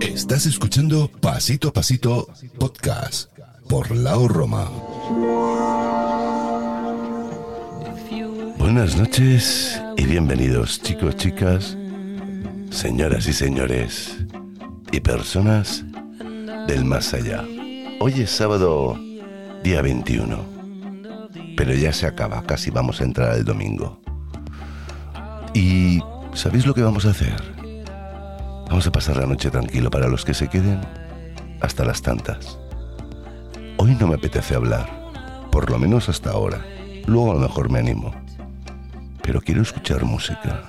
Estás escuchando Pasito a Pasito Podcast por Lao Roma. Buenas noches y bienvenidos chicos, chicas, señoras y señores y personas del más allá. Hoy es sábado día 21, pero ya se acaba, casi vamos a entrar al domingo. ¿Y sabéis lo que vamos a hacer? Vamos a pasar la noche tranquilo para los que se queden hasta las tantas. Hoy no me apetece hablar, por lo menos hasta ahora. Luego a lo mejor me animo. Pero quiero escuchar música.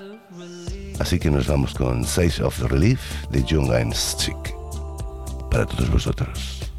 Así que nos vamos con Size of Relief de and Chick. Para todos vosotros.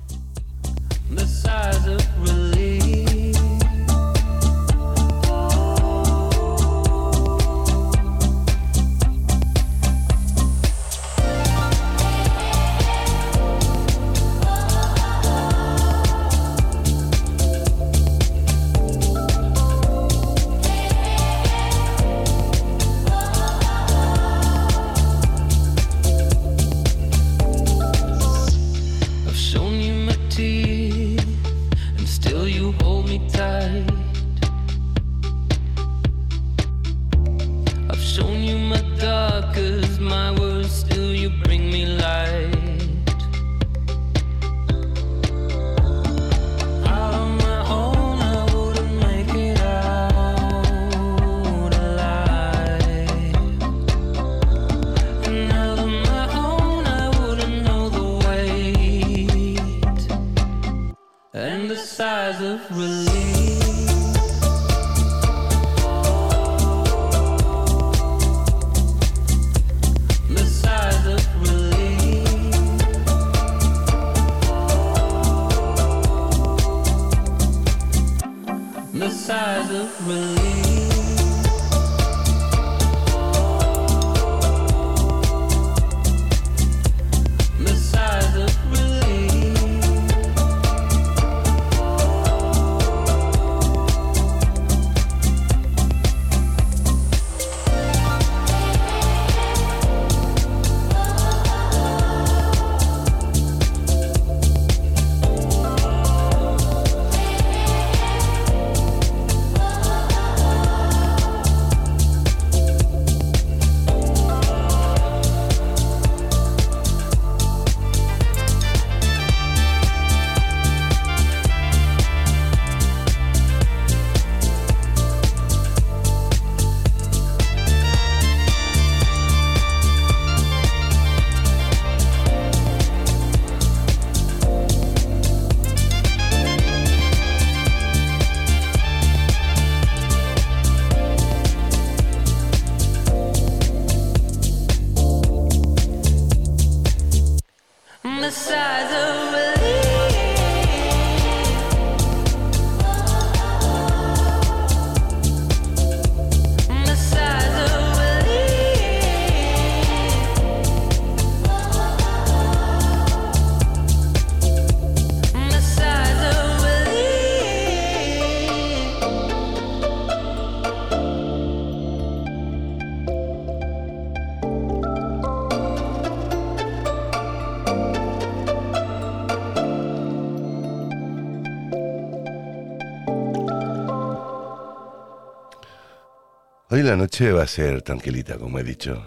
Hoy la noche va a ser tranquilita, como he dicho.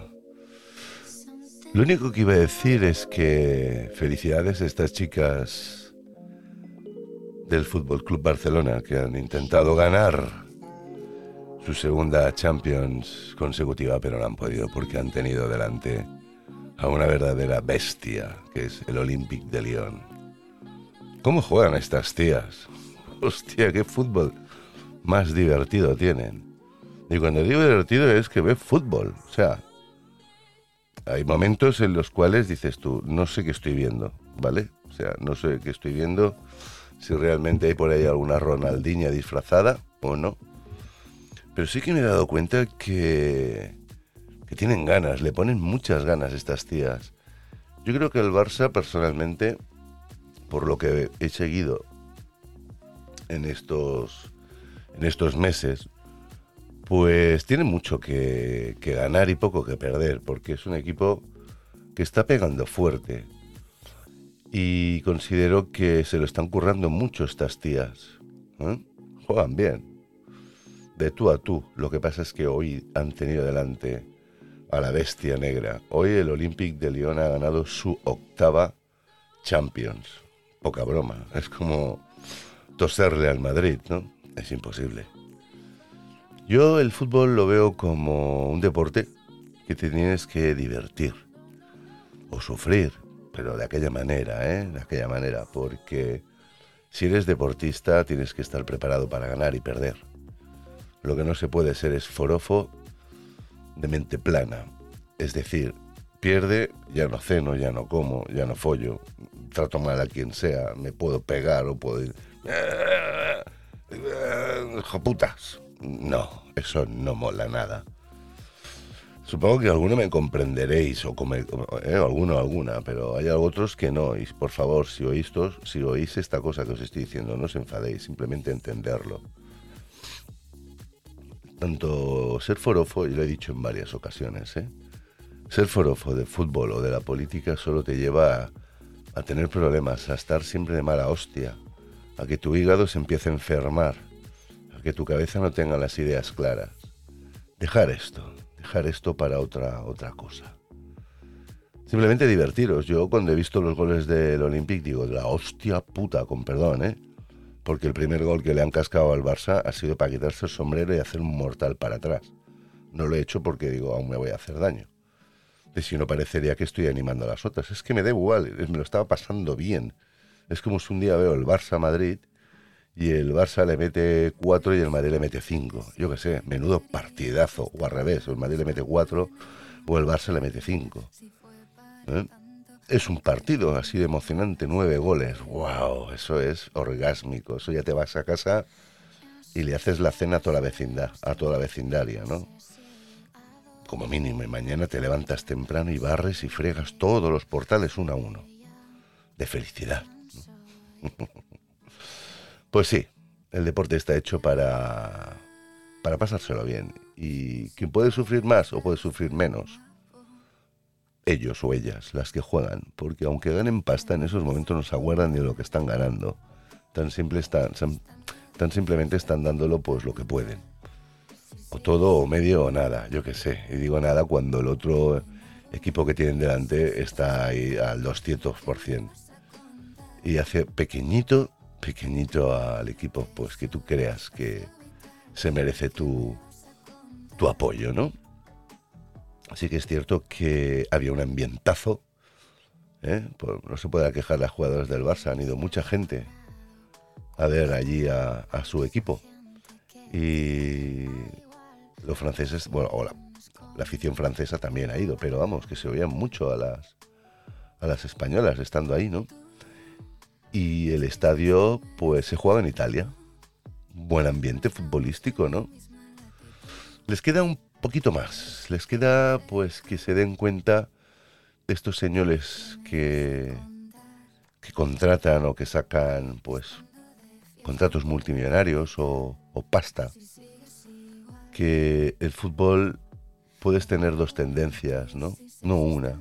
Lo único que iba a decir es que felicidades a estas chicas del Fútbol Club Barcelona que han intentado ganar su segunda Champions consecutiva, pero no han podido porque han tenido delante a una verdadera bestia, que es el Olympique de Lyon. ¿Cómo juegan estas tías? Hostia, qué fútbol más divertido tienen. Y cuando digo divertido es que ve fútbol. O sea, hay momentos en los cuales dices tú, no sé qué estoy viendo, ¿vale? O sea, no sé qué estoy viendo, si realmente hay por ahí alguna Ronaldinha disfrazada o no. Pero sí que me he dado cuenta que, que tienen ganas, le ponen muchas ganas estas tías. Yo creo que el Barça, personalmente, por lo que he seguido en estos, en estos meses, pues tiene mucho que, ganar y poco que perder, porque es un equipo que está pegando fuerte. Y considero que se lo están currando mucho estas tías. ¿eh? Juegan bien. De tú a tú. Lo que pasa es que hoy han tenido delante a la bestia negra. Hoy el Olympique de Lyon ha ganado su octava Champions. Poca broma. Es como toserle al Madrid, ¿no? Es imposible. Yo el fútbol lo veo como un deporte que te tienes que divertir o sufrir, pero de aquella manera, ¿eh? De aquella manera, porque si eres deportista tienes que estar preparado para ganar y perder. Lo que no se puede ser es forofo de mente plana. Es decir, pierde, ya no ceno, ya no como, ya no follo, trato mal a quien sea, me puedo pegar o puedo ir... putas! No, eso no mola nada. Supongo que alguno me comprenderéis, o como, eh, alguno alguna, pero hay otros que no. Y por favor, si oís, si oís esta cosa que os estoy diciendo, no os enfadéis, simplemente entenderlo. Tanto ser forofo, y lo he dicho en varias ocasiones, ¿eh? ser forofo de fútbol o de la política solo te lleva a, a tener problemas, a estar siempre de mala hostia, a que tu hígado se empiece a enfermar, a que tu cabeza no tenga las ideas claras. Dejar esto, dejar esto para otra, otra cosa. Simplemente divertiros. Yo cuando he visto los goles del Olympique digo, la hostia puta, con perdón, ¿eh? Porque el primer gol que le han cascado al Barça ha sido para quitarse el sombrero y hacer un mortal para atrás. No lo he hecho porque digo, aún me voy a hacer daño. De si no parecería que estoy animando a las otras. Es que me da igual, me lo estaba pasando bien. Es como si un día veo el Barça-Madrid y el Barça le mete 4 y el Madrid le mete 5. Yo qué sé, menudo partidazo. O al revés, el Madrid le mete 4 o el Barça le mete 5. ¿Eh? Es un partido así de emocionante, nueve goles. ¡Wow! Eso es orgásmico. Eso ya te vas a casa y le haces la cena a toda la vecindad, a toda la vecindaria, ¿no? Como mínimo, y mañana te levantas temprano y barres y fregas todos los portales uno a uno. De felicidad. Pues sí, el deporte está hecho para, para pasárselo bien. Y quien puede sufrir más o puede sufrir menos, ellos o ellas, las que juegan. Porque aunque ganen pasta, en esos momentos no se acuerdan ni de lo que están ganando. Tan, simple están, tan simplemente están dándolo pues lo que pueden. O todo o medio o nada, yo qué sé. Y digo nada cuando el otro equipo que tienen delante está ahí al 200%. Y hace pequeñito pequeñito al equipo, pues que tú creas que se merece tu, tu apoyo, ¿no? Así que es cierto que había un ambientazo. ¿eh? Pues no se puede quejar las jugadoras del Barça, han ido mucha gente a ver allí a, su equipo. Y los franceses, bueno, la, la, afición francesa también ha ido, pero vamos, que se oían mucho a las, a las españolas estando ahí, ¿no? Y el estadio, pues se juega en Italia. Buen ambiente futbolístico, ¿no? Les queda un poquito más. Les queda, pues, que se den cuenta de estos señores que, que contratan o que sacan, pues, contratos multimillonarios o, o pasta. Que el fútbol puedes tener dos tendencias, ¿no? No una.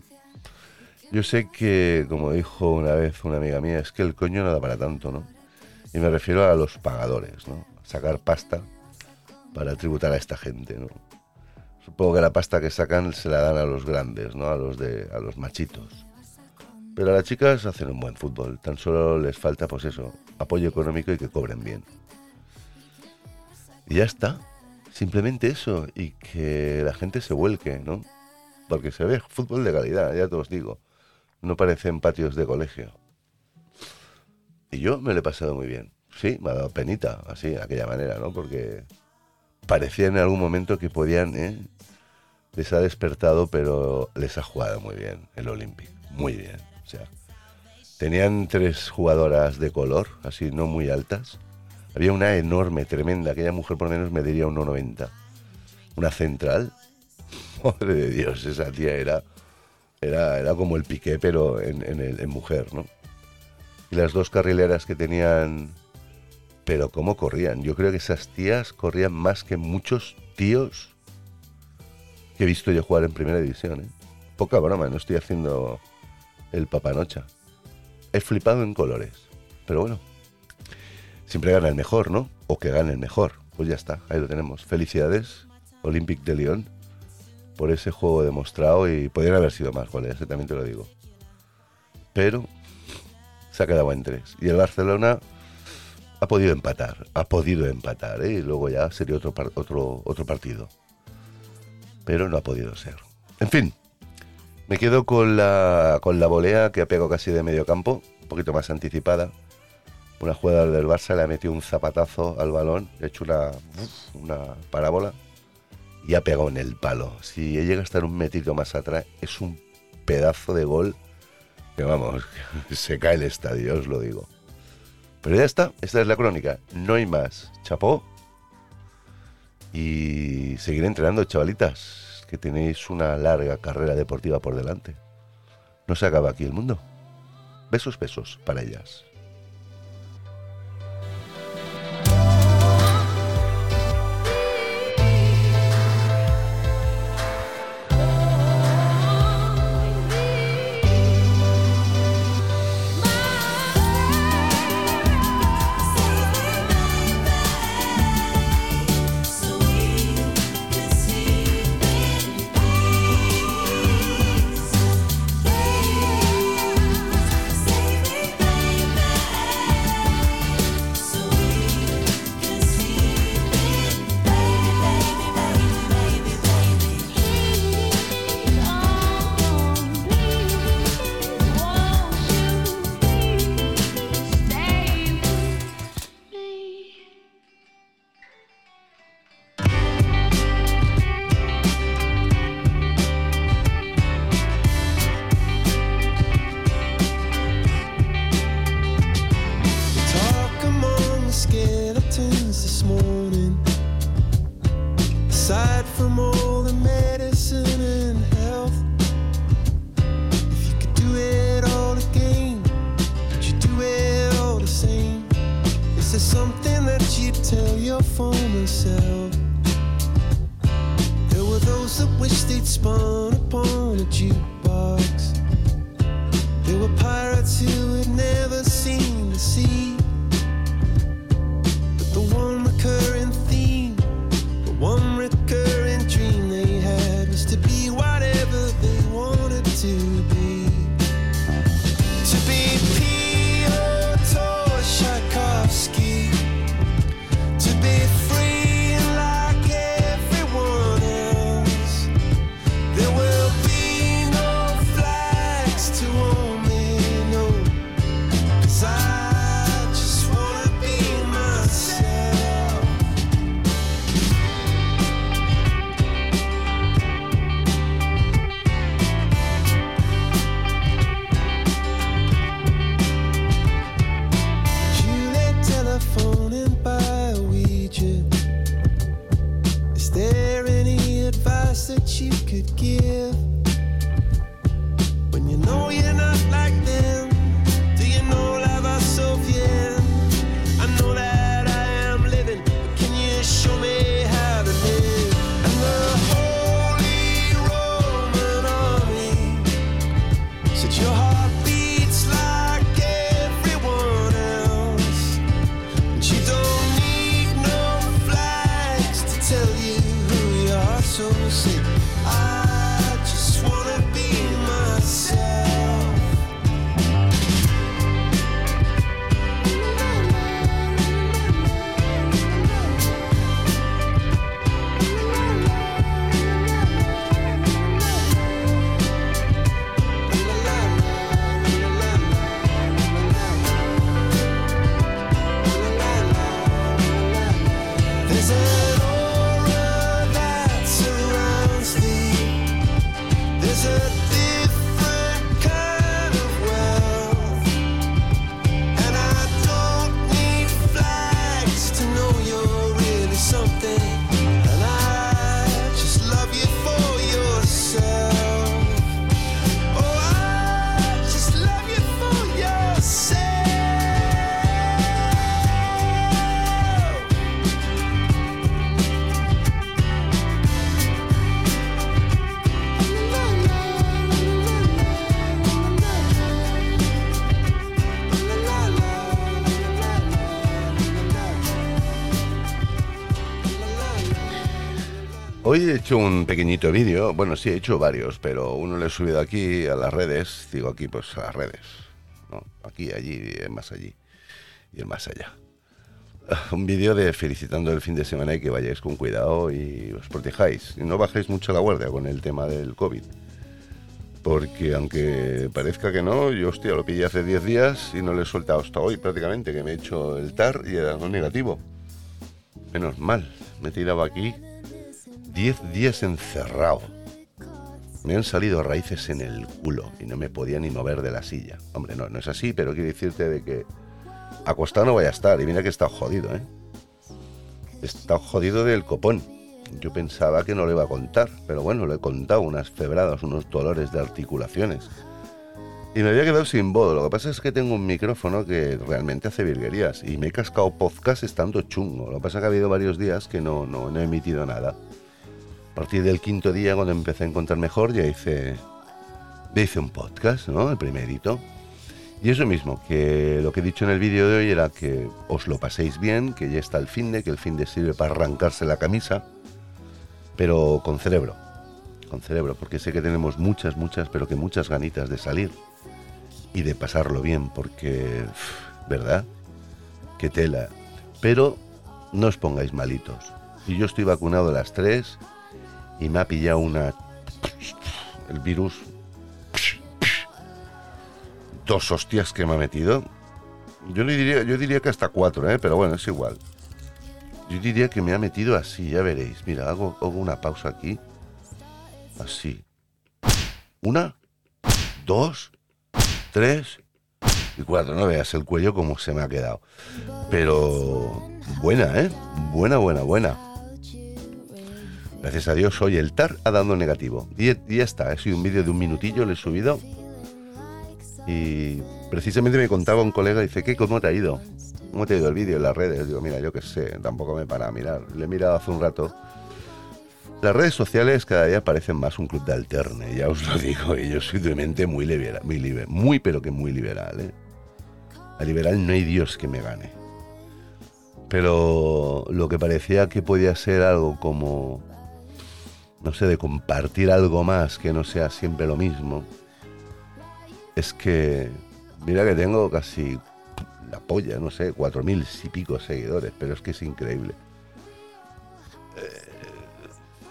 Yo sé que, como dijo una vez una amiga mía, es que el coño no da para tanto, ¿no? Y me refiero a los pagadores, ¿no? Sacar pasta para tributar a esta gente, ¿no? Supongo que la pasta que sacan se la dan a los grandes, ¿no? A los de a los machitos. Pero a las chicas hacen un buen fútbol, tan solo les falta pues eso, apoyo económico y que cobren bien. Y ya está, simplemente eso y que la gente se vuelque, ¿no? Porque se ve fútbol de calidad, ya te os digo no parecen patios de colegio. Y yo me lo he pasado muy bien. Sí, me ha dado penita, así, de aquella manera, ¿no? Porque parecía en algún momento que podían, ¿eh? Les ha despertado, pero les ha jugado muy bien el Olympic. Muy bien. O sea, tenían tres jugadoras de color, así, no muy altas. Había una enorme, tremenda, aquella mujer por lo menos me diría 1,90. Una central. Madre de Dios, esa tía era era, era como el piqué, pero en, en, mujer, ¿no? Y las dos carrileras que tenían, pero cómo corrían. Yo creo que esas tías corrían más que muchos tíos que he visto yo jugar en primera división. ¿eh? Poca broma, no estoy haciendo el papanocha. He flipado en colores. Pero bueno, siempre gana el mejor, ¿no? O que gane el mejor. Pues ya está, ahí lo tenemos. Felicidades, Olympic de Lyon, por ese juego demostrado y podrían haber sido más goles, ¿eh? también te lo digo. Pero se ha quedado en tres. Y el Barcelona ha podido empatar, ha podido empatar, ¿eh? y luego ya sería otro, otro, otro partido. Pero no ha podido ser. En fin, me quedo con la, con la volea que ha pegado casi de medio campo, un poquito más anticipada. Una jugada del Barça le ha metido un zapatazo al balón, ha hecho una, una parábola y ha pegado en el palo. Si llega a estar un metito más atrás, es un pedazo de gol que vamos, se cae el estadio, os lo digo. Pero ya está, esta es la crónica, no hay más. Chapó. Y seguiré entrenando, chavalitas, que tenéis una larga carrera deportiva por delante. No se acaba aquí el mundo. Besos, besos para ellas. He hecho un pequeñito vídeo, bueno, sí, he hecho varios, pero uno lo he subido aquí a las redes, digo aquí pues a las redes, ¿no? Aquí, allí, más allí y el más allá. Un vídeo de felicitando el fin de semana y que vayáis con cuidado y os protejáis y no bajéis mucho la guardia con el tema del COVID. Porque aunque parezca que no, yo hostia, lo pillé hace 10 días y no le he soltado hasta hoy prácticamente, que me he hecho el TAR y era no negativo. Menos mal, me tiraba aquí 10 días encerrado. Me han salido raíces en el culo y no me podía ni mover de la silla. Hombre, no, no es así, pero quiero decirte de que acostado no voy a estar. Y mira que he estado jodido, ¿eh? He estado jodido del copón. Yo pensaba que no le iba a contar, pero bueno, le he contado unas febradas, unos dolores de articulaciones. Y me había quedado sin voz. Lo que pasa es que tengo un micrófono que realmente hace virguerías. Y me he cascado podcast estando chungo. Lo que pasa es que ha habido varios días que no, no, no he emitido nada. A partir del quinto día, cuando empecé a encontrar mejor, ya hice, hice un podcast, ¿no? El primerito. Y eso mismo, que lo que he dicho en el vídeo de hoy era que os lo paséis bien, que ya está el fin de, que el fin de sirve para arrancarse la camisa, pero con cerebro, con cerebro, porque sé que tenemos muchas, muchas, pero que muchas ganitas de salir y de pasarlo bien, porque, ¿verdad? Que tela. Pero no os pongáis malitos. Y yo estoy vacunado a las tres y me ha pillado una... el virus... Dos hostias que me ha metido. Yo, diría, yo diría que hasta cuatro, ¿eh? pero bueno, es igual. Yo diría que me ha metido así, ya veréis. Mira, hago, hago una pausa aquí. Así. Una, dos, tres y cuatro. No veas el cuello como se me ha quedado. Pero buena, ¿eh? Buena, buena, buena. Gracias a Dios hoy el TAR ha dado negativo. Y, ya está, ha sido un vídeo de un minutillo, le he subido. Y precisamente me contaba un colega, dice, ¿qué? ¿Cómo te ha ido? ¿Cómo te ha ido el vídeo en las redes? Digo, mira, yo qué sé, tampoco me para a mirar. Le he mirado hace un rato. Las redes sociales cada día parecen más un club de alterne, ya os lo digo, y yo soy de mente muy liberal, muy, libre, muy pero que muy liberal, ¿eh? A liberal no hay Dios que me gane. Pero lo que parecía que podía ser algo como no sé, de compartir algo más que no sea siempre lo mismo, es que, mira que tengo casi la polla, no sé, cuatro mil y pico seguidores, pero es que es increíble. Eh,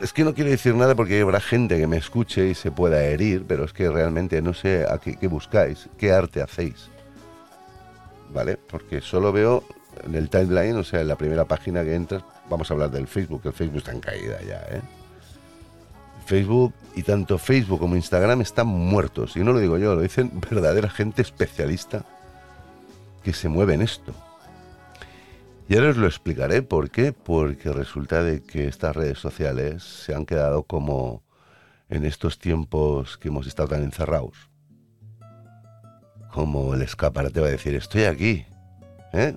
es que no quiero decir nada porque habrá gente que me escuche y se pueda herir, pero es que realmente no sé a qué, qué buscáis, qué arte hacéis. ¿Vale? Porque solo veo en el timeline, o sea, en la primera página que entras, vamos a hablar del Facebook, el Facebook está en caída ya, ¿eh? Facebook y tanto Facebook como Instagram están muertos. Y no lo digo yo, lo dicen verdadera gente especialista que se mueve en esto. Y ahora os lo explicaré por qué. Porque resulta de que estas redes sociales se han quedado como en estos tiempos que hemos estado tan encerrados. Como el escaparate va a decir, estoy aquí. ¿Eh?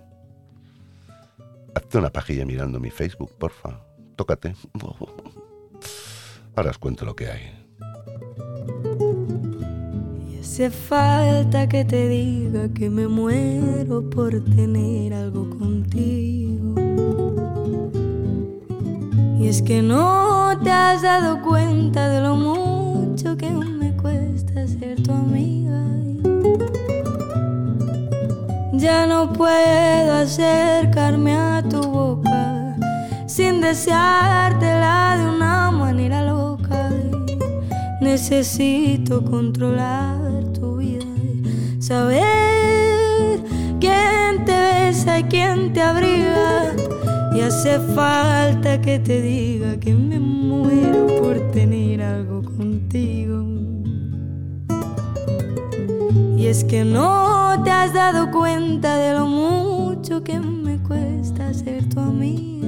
Hazte una pajilla mirando mi Facebook, porfa. Tócate. Ahora os cuento lo que hay. Y hace falta que te diga que me muero por tener algo contigo. Y es que no te has dado cuenta de lo mucho que me cuesta ser tu amiga. Ya no puedo acercarme a tu boca sin deseártela de una manera loca Necesito controlar tu vida, saber quién te besa y quién te abriga. Y hace falta que te diga que me muero por tener algo contigo. Y es que no te has dado cuenta de lo mucho que me cuesta ser tu amiga.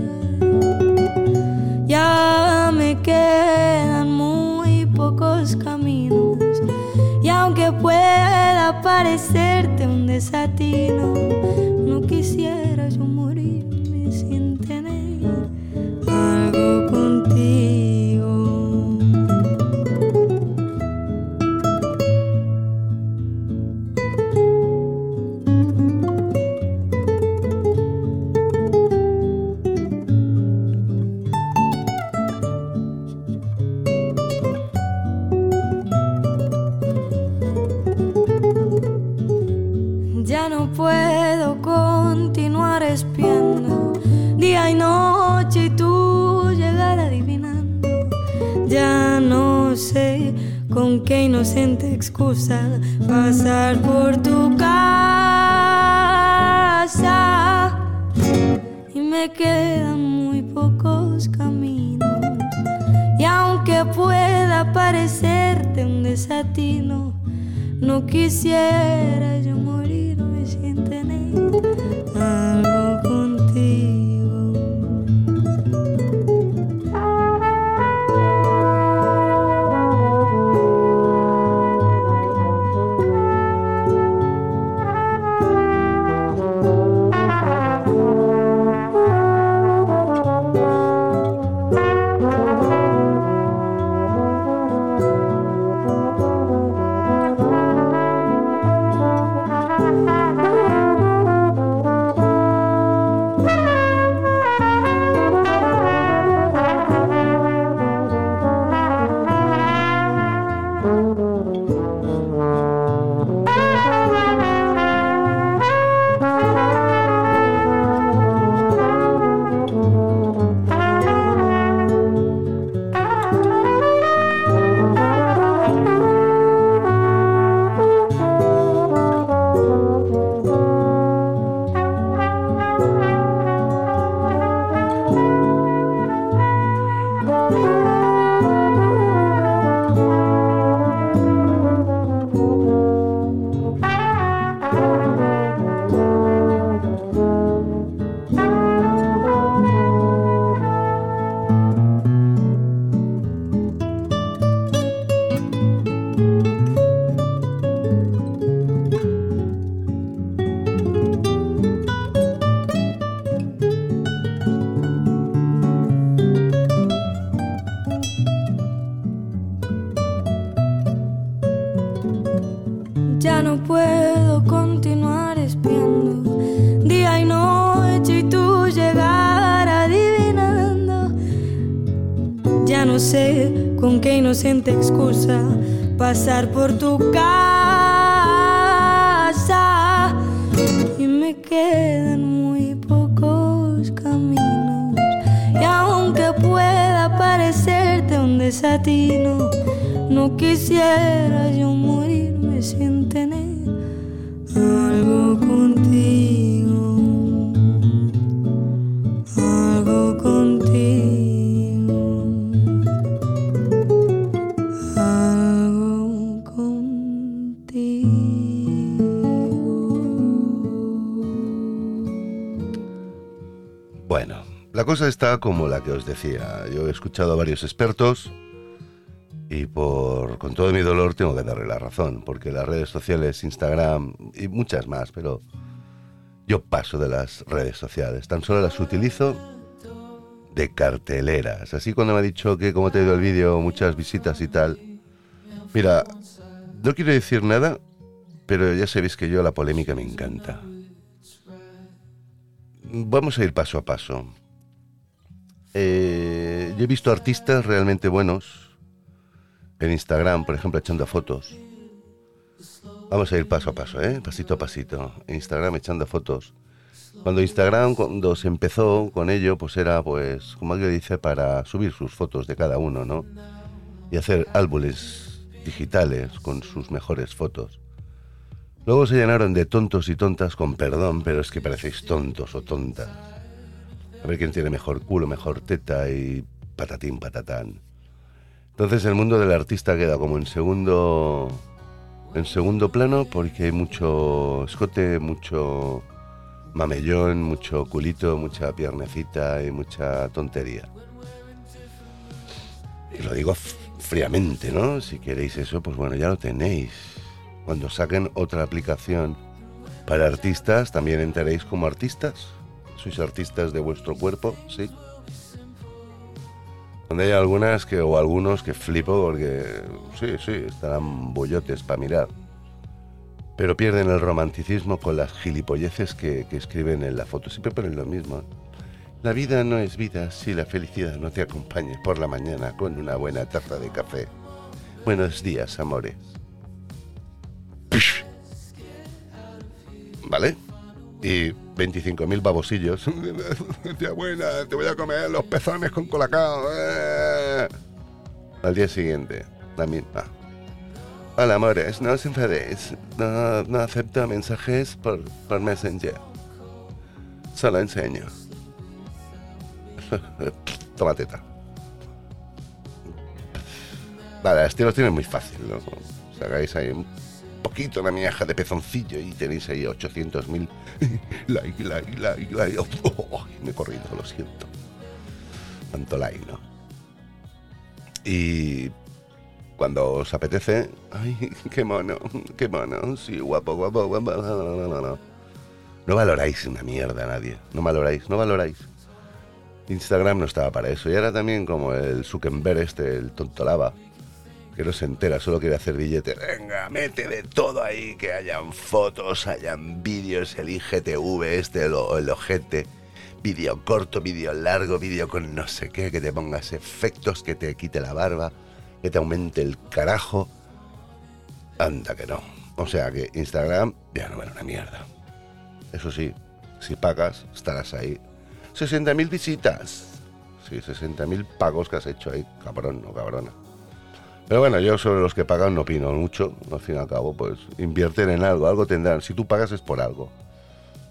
Ya me muchos y aunque pueda parecerte un desatino, no quisiera yo morirme qué inocente excusa pasar por tu casa. Y me quedan muy pocos caminos. Y aunque pueda parecerte un desatino, no quisiera yo morirme sin tener algo quisiera yo morirme sin tener algo contigo. Algo contigo. Algo contigo. Bueno, la cosa está como la que os decía. Yo he escuchado a varios expertos y por con todo mi dolor tengo que darle la razón, porque las redes sociales, Instagram y muchas más, pero yo paso de las redes sociales, tan solo las utilizo de carteleras. Así cuando me ha dicho que como te he ido el vídeo, muchas visitas y tal. Mira, no quiero decir nada, pero ya sabéis que yo la polémica me encanta. Vamos a ir paso a paso. Eh, yo he visto artistas realmente buenos en Instagram, por ejemplo, echando fotos. Vamos a ir paso a paso, ¿eh? pasito a pasito. Instagram echando fotos. Cuando Instagram, cuando se empezó con ello, pues era, pues, como alguien dice, para subir sus fotos de cada uno, ¿no? Y hacer álbumes digitales con sus mejores fotos. Luego se llenaron de tontos y tontas, con perdón, pero es que parecéis tontos o tontas. A ver quién tiene mejor culo, mejor teta y patatín, patatán. Entonces el mundo del artista queda como en segundo en segundo plano porque hay mucho escote, mucho mamellón, mucho culito, mucha piernecita y mucha tontería. Y lo digo fríamente, ¿no? Si queréis eso, pues bueno, ya lo tenéis. Cuando saquen otra aplicación para artistas, también entraréis como artistas. ¿Sois artistas de vuestro cuerpo? Sí. Donde hay algunas que, o algunos que flipo porque sí, sí, estarán bollotes para mirar. Pero pierden el romanticismo con las gilipolleces que, que escriben en la foto. Siempre ponen lo mismo. La vida no es vida si la felicidad no te acompaña por la mañana con una buena taza de café. Buenos días, amores. ¿Vale? Y 25.000 babosillos. Tía buena, te voy a comer los pezones con colacao. eh. Al día siguiente. la misma. Hola, amores, no os enfadéis. No, no acepto mensajes por, por Messenger. Solo enseño. Toma teta. Vale, este lo tiene muy fácil, ¿no? Ahí un poquito una miaja de pezoncillo y tenéis ahí 800.000 like, like, like, like. Oh, me he corrido, lo siento. Tanto like, ¿no? Y cuando os apetece, ay, qué mono, qué mono, sí, guapo, guapo, guapo, no, no, no, no. Valoráis una mierda nadie, no valoráis, no valoráis. Instagram no estaba para eso, y ahora también como el Zuckerberg este, el tontolaba, que no se entera, solo quiere hacer billete. Venga, mete de todo ahí, que hayan fotos, hayan vídeos, el IGTV este, el, ojete, vídeo corto, vídeo largo, vídeo con no sé qué, que te pongas efectos, que te quite la barba, que te aumente el carajo. Anda que no. O sea que Instagram ya no vale una mierda. Eso sí, si pagas, estarás ahí. 60.000 visitas. Sí, 60.000 pagos que has hecho ahí, cabrón o cabrona. Pero bueno, yo sobre los que pagan no opino mucho. Al fin y al cabo, pues invierten en algo, algo tendrán. Si tú pagas es por algo.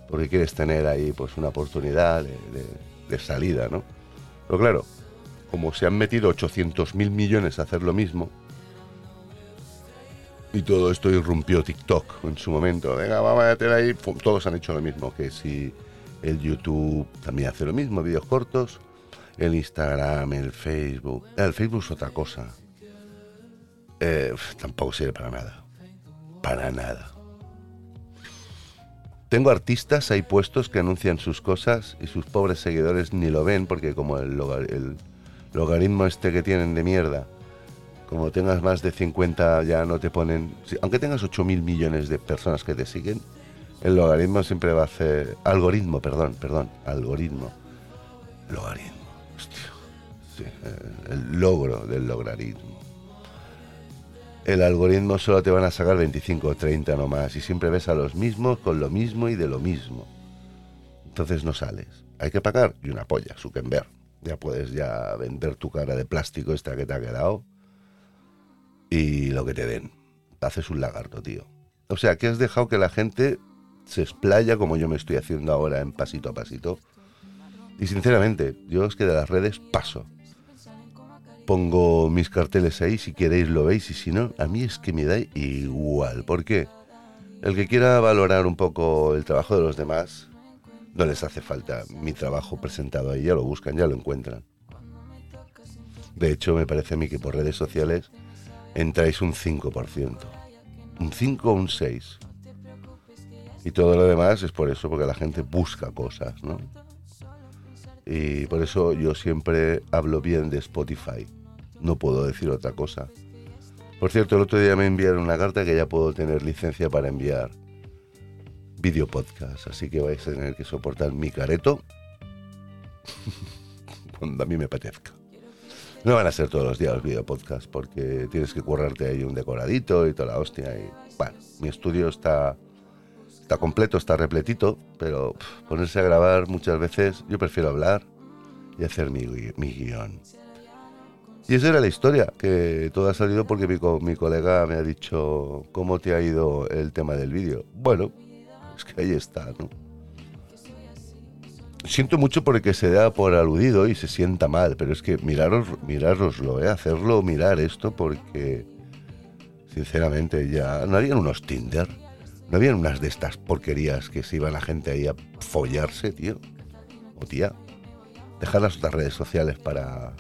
Porque quieres tener ahí pues una oportunidad de, de- de salida, ¿no? Pero claro, como se han metido 800.000 millones a hacer lo mismo, y todo esto irrumpió TikTok en su momento. Venga, vamos a meter ahí. Todos han hecho lo mismo. Que si el YouTube también hace lo mismo, vídeos cortos. El Instagram, el Facebook. El Facebook es otra cosa. Eh, tampoco sirve para nada. Para nada. Tengo artistas ahí puestos que anuncian sus cosas y sus pobres seguidores ni lo ven porque como el, logar- el logaritmo este que tienen de mierda, como tengas más de 50 ya no te ponen... aunque tengas 8 mil millones de personas que te siguen, el logaritmo siempre va a hacer... Algoritmo, perdón, perdón, algoritmo. Logaritmo, hostia. Sí, eh, el logro del logaritmo. El algoritmo solo te van a sacar 25 o 30 nomás y siempre ves a los mismos con lo mismo y de lo mismo. Entonces no sales. Hay que pagar y una polla, Zuckerberg. Ya puedes ya vender tu cara de plástico esta que te ha quedado y lo que te den. Haces un lagarto, tío. O sea, que has dejado que la gente se explaya como yo me estoy haciendo ahora en pasito a pasito. Y sinceramente, yo es que de las redes paso. Pongo mis carteles ahí, si queréis lo veis, y si no, a mí es que me da igual. ¿Por qué? El que quiera valorar un poco el trabajo de los demás, no les hace falta mi trabajo presentado ahí, ya lo buscan, ya lo encuentran. De hecho, me parece a mí que por redes sociales entráis un 5%. Un 5 o un 6. Y todo lo demás es por eso, porque la gente busca cosas, ¿no? Y por eso yo siempre hablo bien de Spotify. No puedo decir otra cosa. Por cierto, el otro día me enviaron una carta que ya puedo tener licencia para enviar video podcast. Así que vais a tener que soportar mi careto cuando a mí me apetezca. No van a ser todos los días los video podcast porque tienes que currarte ahí un decoradito y toda la hostia. Y, bueno, mi estudio está, está completo, está repletito, pero ponerse a grabar muchas veces yo prefiero hablar y hacer mi, mi guion. Y esa era la historia, que todo ha salido porque mi, mi colega me ha dicho cómo te ha ido el tema del vídeo. Bueno, es que ahí está. Siento mucho porque se da por aludido y se sienta mal, pero es que miraros, mirároslo, ¿eh? hacerlo mirar esto porque, sinceramente, ya no habían unos Tinder, no habían unas de estas porquerías que se iba la gente ahí a follarse, tío, o tía. Dejar las otras redes sociales para,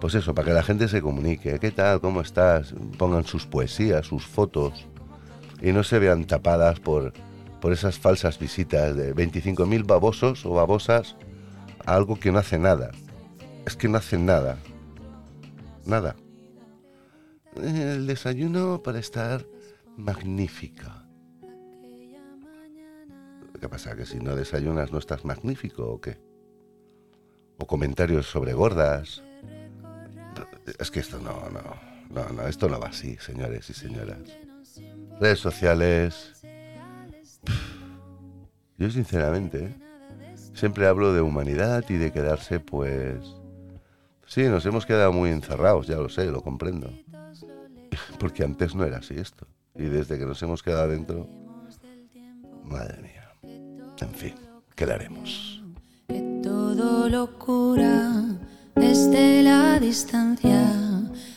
pues eso, para que la gente se comunique. ¿Qué tal? ¿Cómo estás? Pongan sus poesías, sus fotos y no se vean tapadas por, por esas falsas visitas de 25.000 babosos o babosas a algo que no hace nada. Es que no hacen nada. Nada. El desayuno para estar magnífica. ¿Qué pasa? ¿Que si no desayunas no estás magnífico o qué? O comentarios sobre gordas. Es que esto no, no, no, no, esto no va así, señores y señoras. Redes sociales. Yo sinceramente siempre hablo de humanidad y de quedarse pues... Sí, nos hemos quedado muy encerrados, ya lo sé, lo comprendo. Porque antes no era así esto. Y desde que nos hemos quedado adentro, madre mía. En fin, ¿qué le haremos? Que todo lo cura desde la distancia.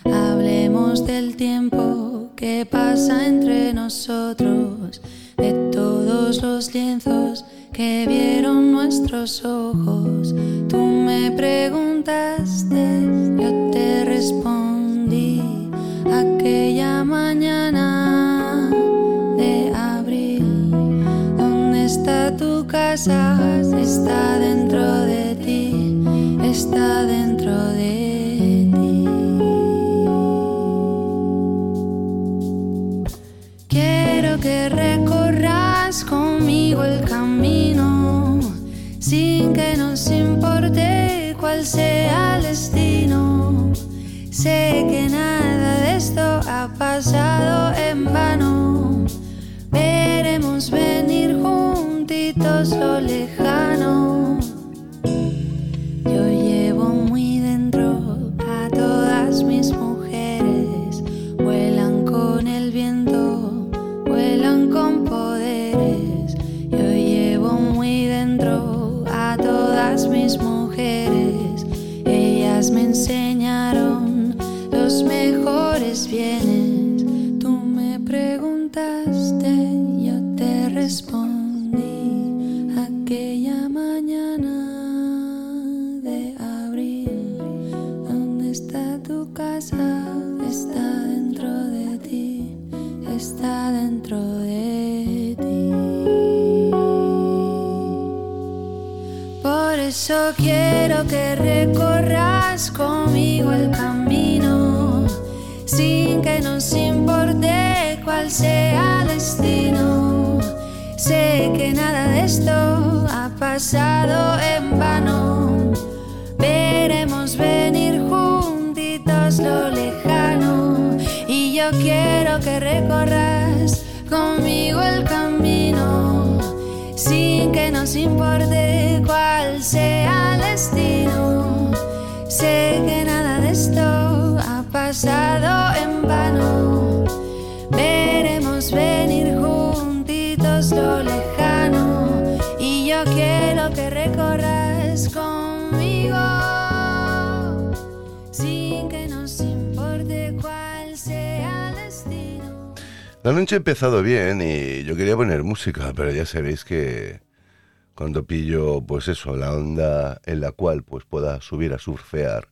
Hablemos del tiempo que pasa entre nosotros, de todos los lienzos que vieron nuestros ojos. Tú me preguntaste, yo te respondí aquella mañana Está dentro de ti, está dentro de ti. Quiero que recorras conmigo el camino sin que nos importe cuál sea el destino. Sé que nada de esto ha pasado en vano. Juntitos de ti. Por eso quiero que recorras conmigo el camino, sin que nos importe cuál sea el destino. Sé que nada de esto ha pasado en vano. Nos importe cuál sea el destino. Sé que nada de esto ha pasado en vano. Veremos venir juntitos lo lejano. Y yo quiero que recorras conmigo, sin que nos importe cuál sea el destino. La noche ha empezado bien y yo quería poner música, pero ya sabéis que cuando pillo, pues eso, la onda en la cual pues pueda subir a surfear,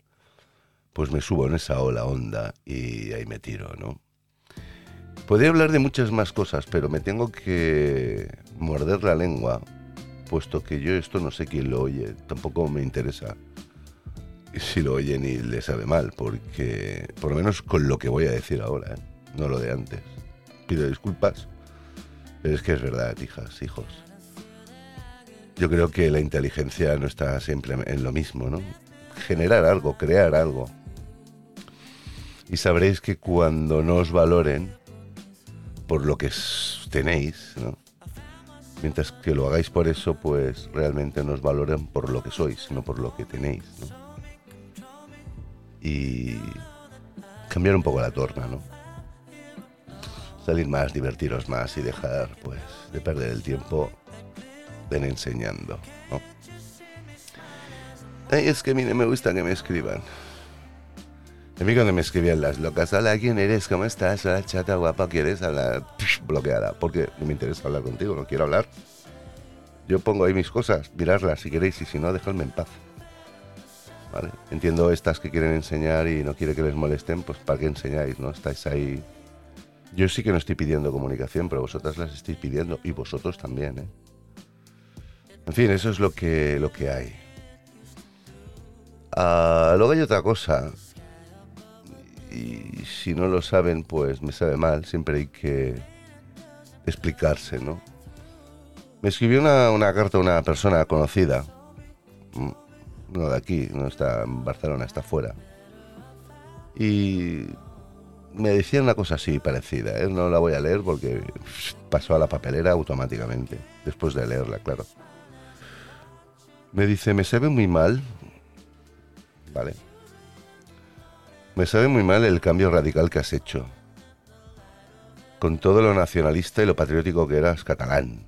pues me subo en esa ola onda y ahí me tiro, ¿no? Podría hablar de muchas más cosas, pero me tengo que morder la lengua, puesto que yo esto no sé quién lo oye, tampoco me interesa si lo oyen y le sabe mal, porque por lo menos con lo que voy a decir ahora, ¿eh? no lo de antes. Pido disculpas, pero es que es verdad, hijas, hijos. Yo creo que la inteligencia no está siempre en lo mismo, ¿no? Generar algo, crear algo. Y sabréis que cuando no os valoren por lo que tenéis, ¿no? Mientras que lo hagáis por eso, pues realmente no os valoren por lo que sois, no por lo que tenéis, ¿no? Y cambiar un poco la torna, ¿no? Salir más, divertiros más y dejar, pues, de perder el tiempo en enseñando, ¿no? Ay, es que no me gusta que me escriban. A mí cuando me escribían las locas, hola, ¿quién eres? ¿Cómo estás? Hola, chata, guapa, ¿quieres hablar? Psh, bloqueada, porque no me interesa hablar contigo, no quiero hablar. Yo pongo ahí mis cosas, mirarlas si queréis y si no, dejadme en paz. Entiendo estas que quieren enseñar y no quiere que les molesten, pues ¿para qué enseñáis? ¿No? Estáis ahí. Yo sí que no estoy pidiendo comunicación, pero vosotras las estáis pidiendo y vosotros también, ¿eh? En fin, eso es lo que, lo que hay. Ah, luego hay otra cosa. Y si no lo saben, pues me sabe mal. Siempre hay que explicarse, ¿no? Me escribió una, una carta una persona conocida. Mm, No de aquí, no está en Barcelona, está fuera. Y me decía una cosa así parecida. ¿eh? No la voy a leer porque pasó a la papelera automáticamente. Después de leerla, claro. Me dice, me sabe muy mal. Vale. Me sabe muy mal el cambio radical que has hecho. con todo lo nacionalista y lo patriótico que eras catalán.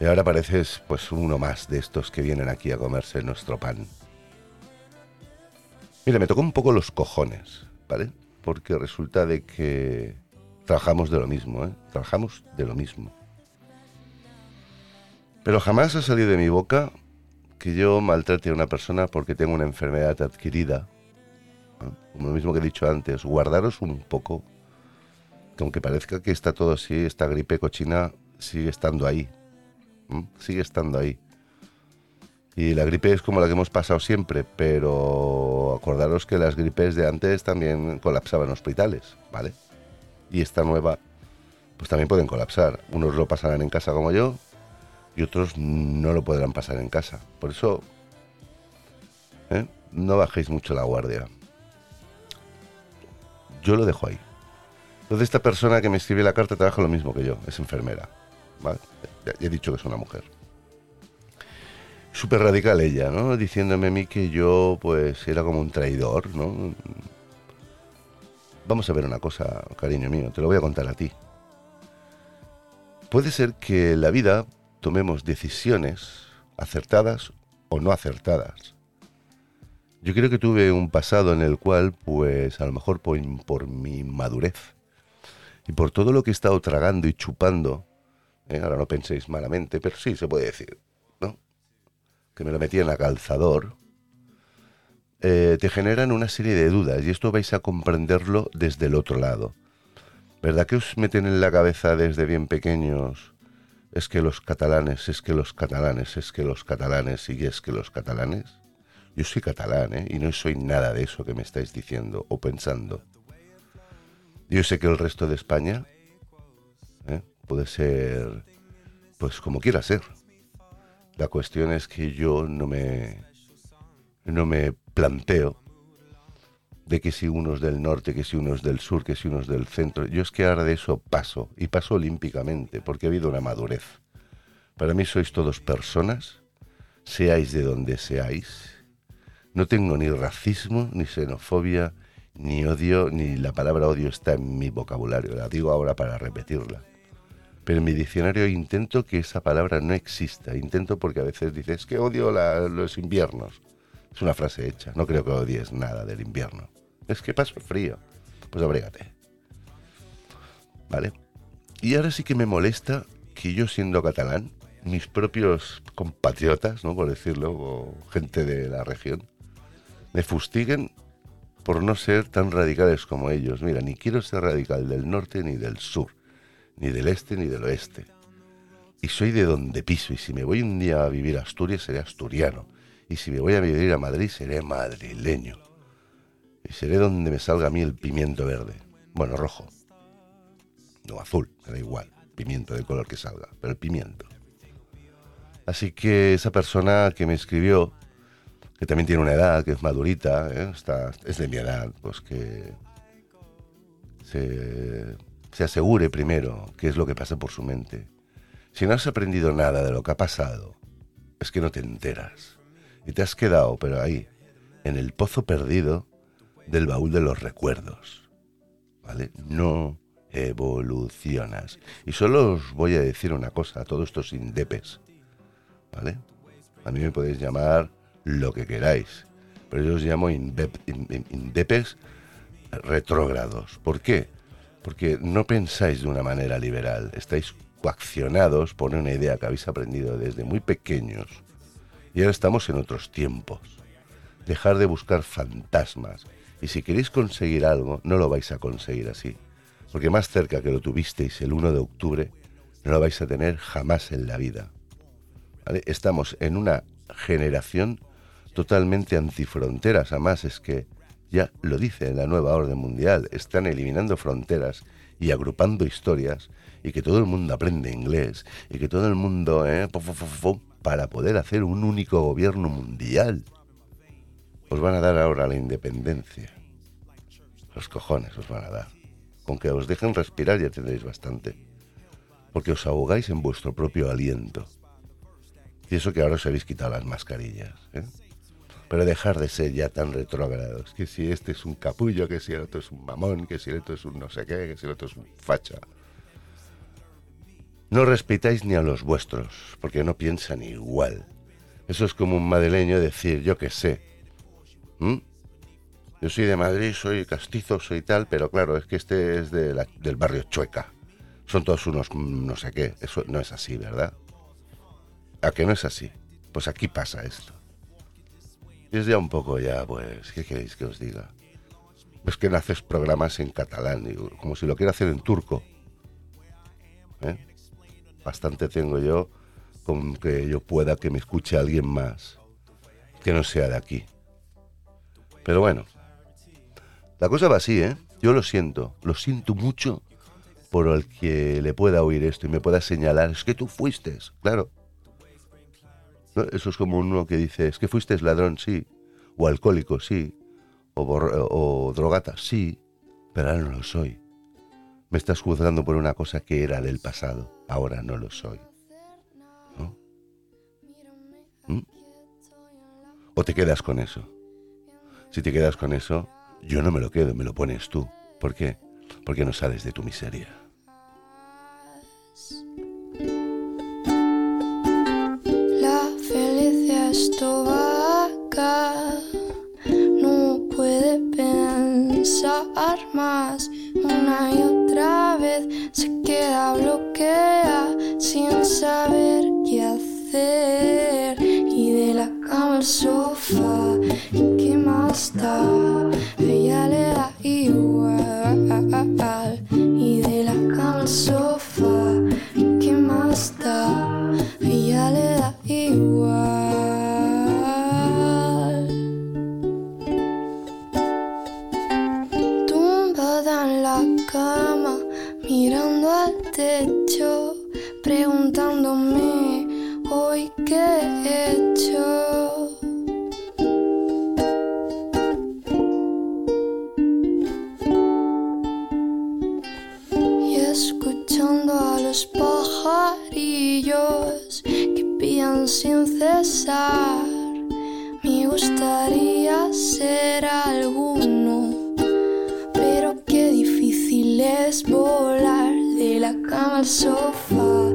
Y ahora pareces pues uno más de estos que vienen aquí a comerse nuestro pan. Mira, me tocó un poco los cojones, ¿vale? Porque resulta de que trabajamos de lo mismo, ¿eh? Trabajamos de lo mismo. Pero jamás ha salido de mi boca que yo maltrate a una persona porque tengo una enfermedad adquirida. Como lo mismo que he dicho antes, guardaros un poco. Que aunque parezca que está todo así, esta gripe cochina sigue estando ahí. Sigue estando ahí. Y la gripe es como la que hemos pasado siempre, pero acordaros que las gripes de antes también colapsaban hospitales, ¿vale? Y esta nueva, pues también pueden colapsar. Unos lo pasarán en casa como yo y otros no lo podrán pasar en casa. Por eso, ¿eh? no bajéis mucho la guardia. Yo lo dejo ahí. Entonces esta persona que me escribe la carta trabaja lo mismo que yo, es enfermera. ¿vale? Ya, he dicho que es una mujer. Súper radical ella, ¿no? Diciéndome a mí que yo pues era como un traidor, ¿no? Vamos a ver una cosa, cariño mío, te lo voy a contar a ti. Puede ser que la vida tomemos decisiones acertadas o no acertadas. Yo creo que tuve un pasado en el cual, pues a lo mejor por, por mi madurez y por todo lo que he estado tragando y chupando, ¿eh? ahora no penséis malamente, pero sí se puede decir, ¿no? Que me lo metí en la calzador, eh, te generan una serie de dudas y esto vais a comprenderlo desde el otro lado. ¿Verdad que os meten en la cabeza desde bien pequeños? Es que los catalanes, es que los catalanes, es que los catalanes y es que los catalanes. Yo soy catalán, ¿eh? Y no soy nada de eso que me estáis diciendo o pensando. Yo sé que el resto de España ¿eh? puede ser, pues como quiera ser. La cuestión es que yo no me, no me planteo de que si unos del norte, que si unos del sur, que si unos del centro. Yo es que ahora de eso paso, y paso olímpicamente, porque ha habido una madurez. Para mí sois todos personas, seáis de donde seáis. No tengo ni racismo, ni xenofobia, ni odio, ni la palabra odio está en mi vocabulario, la digo ahora para repetirla. Pero en mi diccionario intento que esa palabra no exista. Intento porque a veces dices que odio los inviernos. Es una frase hecha. No creo que odies nada del invierno. Es que paso frío. Pues abrégate. ¿Vale? Y ahora sí que me molesta que yo siendo catalán, mis propios compatriotas, ¿no? Por decirlo, o gente de la región, me fustiguen por no ser tan radicales como ellos. Mira, ni quiero ser radical del norte ni del sur, ni del este ni del oeste. Y soy de donde piso, y si me voy un día a vivir a Asturias, seré asturiano. Y si me voy a vivir a Madrid, seré madrileño. Y seré donde me salga a mí el pimiento verde. Bueno, rojo. No azul, me igual. Pimiento del color que salga, pero el pimiento. Así que esa persona que me escribió que también tiene una edad, que es madurita, ¿eh? Está, es de mi edad, pues que se, se asegure primero qué es lo que pasa por su mente. Si no has aprendido nada de lo que ha pasado, es que no te enteras. Y te has quedado, pero ahí, en el pozo perdido del baúl de los recuerdos. ¿Vale? No evolucionas. Y solo os voy a decir una cosa a todos estos indepes. ¿Vale? A mí me podéis llamar lo que queráis. Pero yo os llamo indepes retrógrados. ¿Por qué? Porque no pensáis de una manera liberal, estáis coaccionados por una idea que habéis aprendido desde muy pequeños. Y ahora estamos en otros tiempos. Dejar de buscar fantasmas. Y si queréis conseguir algo, no lo vais a conseguir así. Porque más cerca que lo tuvisteis el 1 de octubre, no lo vais a tener jamás en la vida. Estamos en una generación totalmente antifronteras. Además es que ya lo dice en la nueva orden mundial, están eliminando fronteras y agrupando historias y que todo el mundo aprende inglés y que todo el mundo eh, para poder hacer un único gobierno mundial. Os van a dar ahora la independencia. Los cojones os van a dar. Con que os dejen respirar ya tendréis bastante. Porque os ahogáis en vuestro propio aliento. Y eso que ahora os habéis quitado las mascarillas. ¿eh? pero dejar de ser ya tan retrógrados. Que si este es un capullo, que si el otro es un mamón, que si el otro es un no sé qué, que si el otro es un facha. No respetáis ni a los vuestros, porque no piensan igual. Eso es como un madrileño decir, yo qué sé. ¿Mm? Yo soy de Madrid, soy castizo, soy tal, pero claro, es que este es del barrio Chueca. Son todos unos no sé qué. Eso no es así, ¿verdad? ¿A que no es así? Pues aquí pasa esto. Es ya un poco ya, pues, ¿qué queréis que os diga? Es que no haces programas en catalán, como si lo quiera hacer en turco. ¿Eh? Bastante tengo yo con que yo pueda que me escuche alguien más que no sea de aquí. Pero bueno, la cosa va así, ¿eh? Yo lo siento, lo siento mucho por el que le pueda oír esto y me pueda señalar, es que tú fuiste, claro. Eso es como uno que dice, es que fuiste ladrón, sí, o alcohólico, sí, o, o drogata, sí, pero ahora no lo soy. Me estás juzgando por una cosa que era del pasado, ahora no lo soy. ¿No? ¿Mm? ¿O te quedas con eso? Si te quedas con eso, yo no me lo quedo, me lo pones tú. ¿Por qué? Porque no sales de tu miseria. La felicidad es vaca, no puede pensar más. Una y otra vez se queda bloqueada sin saber qué hacer. Y al sofá, ¿qué más da? Ella le da igual. Y de la cama al sofá, que pillan sin cesar. Me gustaría ser alguno, pero qué difícil es volar de la cama al sofá.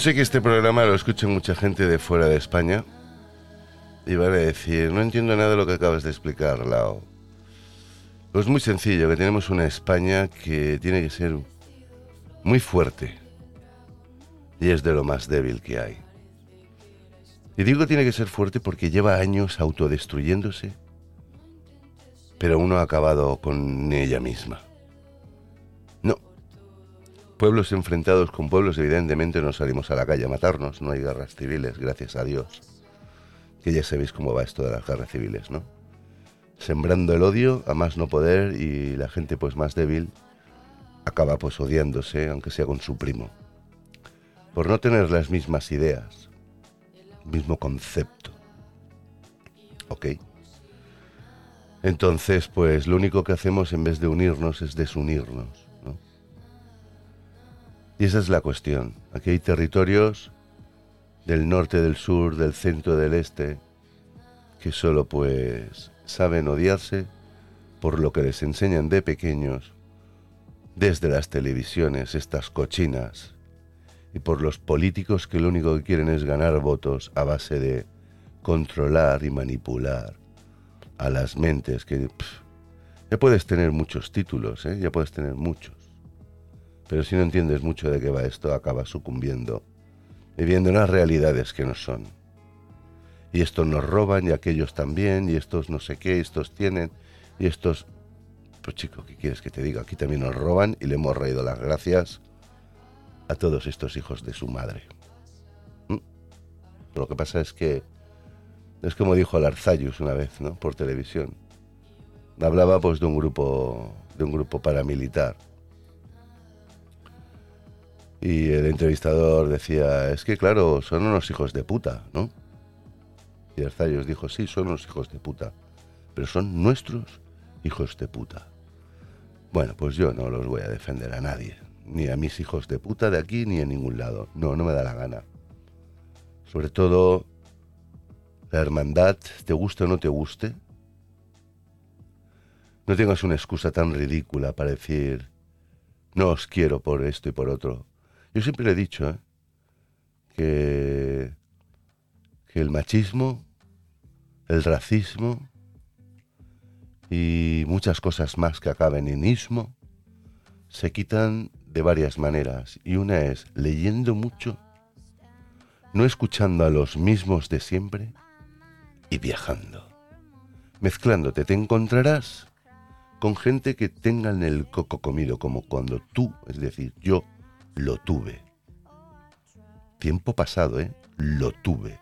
Sé que este programa lo escucha mucha gente de fuera de España y van a decir, no entiendo nada de lo que acabas de explicar, Lao. Pues muy sencillo, que tenemos una España que tiene que ser muy fuerte y es de lo más débil que hay. Y digo tiene que ser fuerte porque lleva años autodestruyéndose, pero uno ha acabado con ella misma. Pueblos enfrentados con pueblos, evidentemente no salimos a la calle a matarnos, no hay guerras civiles, gracias a Dios. Que ya sabéis cómo va esto de las guerras civiles, ¿no? Sembrando el odio a más no poder y la gente pues más débil acaba pues odiándose, aunque sea con su primo por no tener las mismas ideas, mismo concepto. ¿Ok? Entonces, pues lo único que hacemos en vez de unirnos es desunirnos. Y esa es la cuestión. Aquí hay territorios del norte, del sur, del centro, del este, que solo pues saben odiarse por lo que les enseñan de pequeños desde las televisiones, estas cochinas y por los políticos que lo único que quieren es ganar votos a base de controlar y manipular a las mentes que ya puedes tener muchos títulos, ¿eh? ya puedes tener muchos. Pero si no entiendes mucho de qué va esto, acabas sucumbiendo y viendo unas realidades que no son. Y estos nos roban y aquellos también, y estos no sé qué, estos tienen, y estos... Pues chico, ¿qué quieres que te diga? Aquí también nos roban y le hemos reído las gracias a todos estos hijos de su madre. ¿Mm? Lo que pasa es que es como dijo Larzayus una vez, ¿no? Por televisión. Hablaba pues de un grupo de un grupo paramilitar. Y el entrevistador decía, es que claro, son unos hijos de puta, ¿no? Y Larzayus dijo, sí, son unos hijos de puta, pero son nuestros hijos de puta. Bueno, pues yo no los voy a defender a nadie ni a mis hijos de puta de aquí ni en ningún lado. No, no me da la gana. Sobre todo, la hermandad, te guste o no te guste, no tengas una excusa tan ridícula para decir, no os quiero por esto y por otro. Yo siempre le he dicho ¿eh? que, el machismo, el racismo y muchas cosas más que acaben en ismo se quitan de varias maneras y una es leyendo mucho, no escuchando a los mismos de siempre y viajando. Mezclándote te encontrarás con gente que tengan el coco comido como cuando tú, es decir, yo lo tuve. Tiempo pasado, ¿eh? Lo tuve.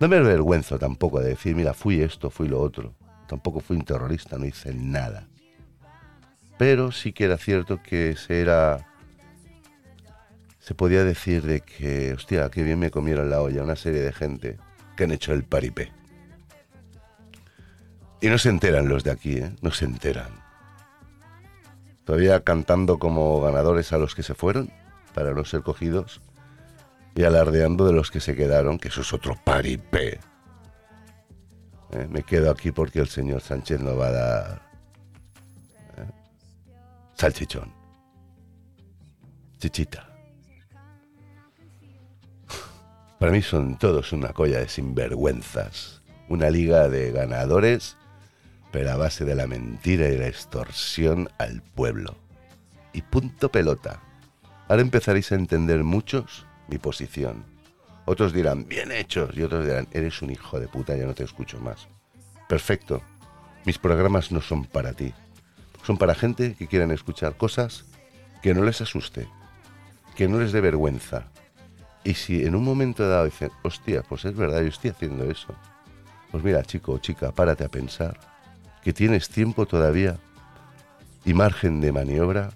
No me vergüenza tampoco de decir, mira, fui esto, fui lo otro. Tampoco fui un terrorista, no hice nada pero sí que era cierto que se era se podía decir de que, hostia, qué bien me comieron la olla una serie de gente que han hecho el paripé. Y no se enteran los de aquí, ¿eh? No se enteran. Todavía cantando como ganadores a los que se fueron, para no ser cogidos, y alardeando de los que se quedaron, que eso es otro paripé. ¿Eh? Me quedo aquí porque el señor Sánchez no va a dar salchichón, chichita. Para mí son todos una colla de sinvergüenzas, una liga de ganadores, pero a base de la mentira y la extorsión al pueblo. Y punto pelota. Ahora empezaréis a entender muchos mi posición. Otros dirán, bien hechos, y otros dirán, eres un hijo de puta, ya no te escucho más. Perfecto. Mis programas no son para ti son para gente que quieran escuchar cosas que no les asuste, que no les dé vergüenza. Y si en un momento dado dicen, hostia, pues es verdad, yo estoy haciendo eso. Pues mira, chico o chica, párate a pensar que tienes tiempo todavía y margen de maniobra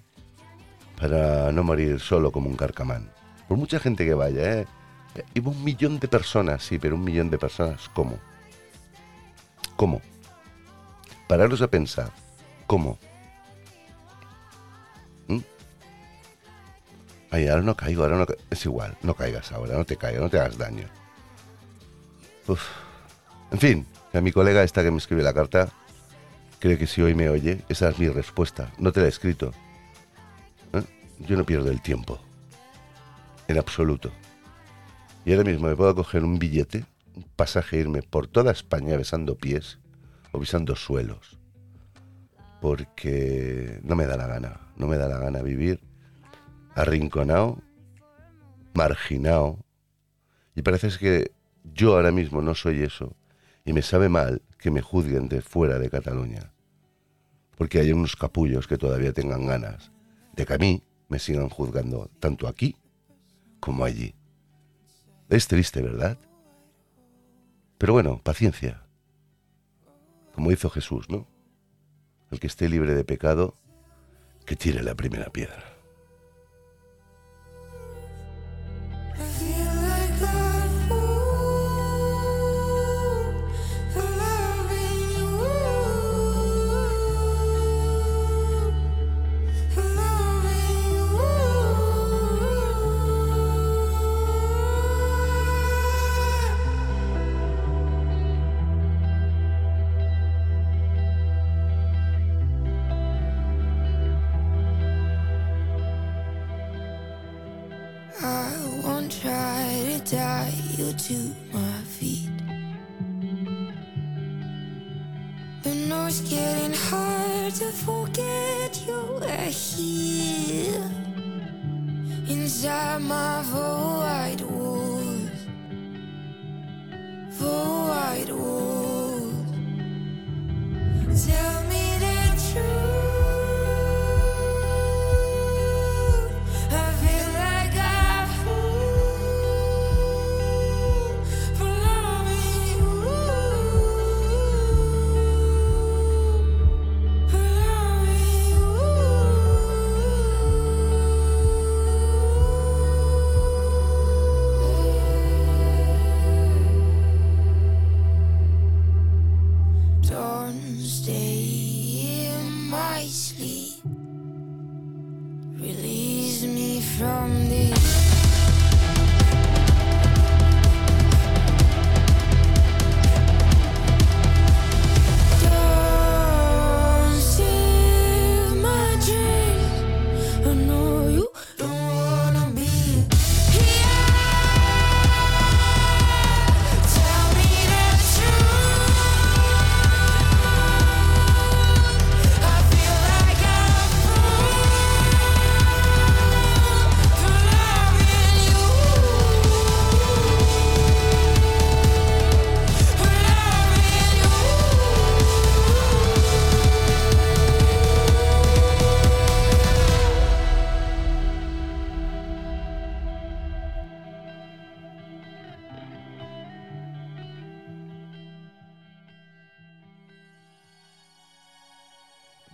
para no morir solo como un carcamán. Por mucha gente que vaya, ¿eh? Iba un millón de personas, sí, pero un millón de personas, ¿cómo? ¿Cómo? Pararos a pensar, ¿cómo? Ay, ahora no caigo, ahora no Es igual, no caigas ahora, no te caigas, no te hagas daño. En fin, a mi colega esta que me escribe la carta cree que si hoy me oye, esa es mi respuesta. No te la he escrito. ¿Eh? Yo no pierdo el tiempo. En absoluto. Y ahora mismo me puedo coger un billete, un pasaje irme por toda España besando pies o besando suelos. porque no me da la gana, no me da la gana vivir arrinconado, marginado, y parece que yo ahora mismo no soy eso, y me sabe mal que me juzguen de fuera de Cataluña, porque hay unos capullos que todavía tengan ganas de que a mí me sigan juzgando tanto aquí como allí. Es triste, ¿verdad? Pero bueno, paciencia. Como hizo Jesús, ¿no? El que esté libre de pecado, que tire la primera piedra.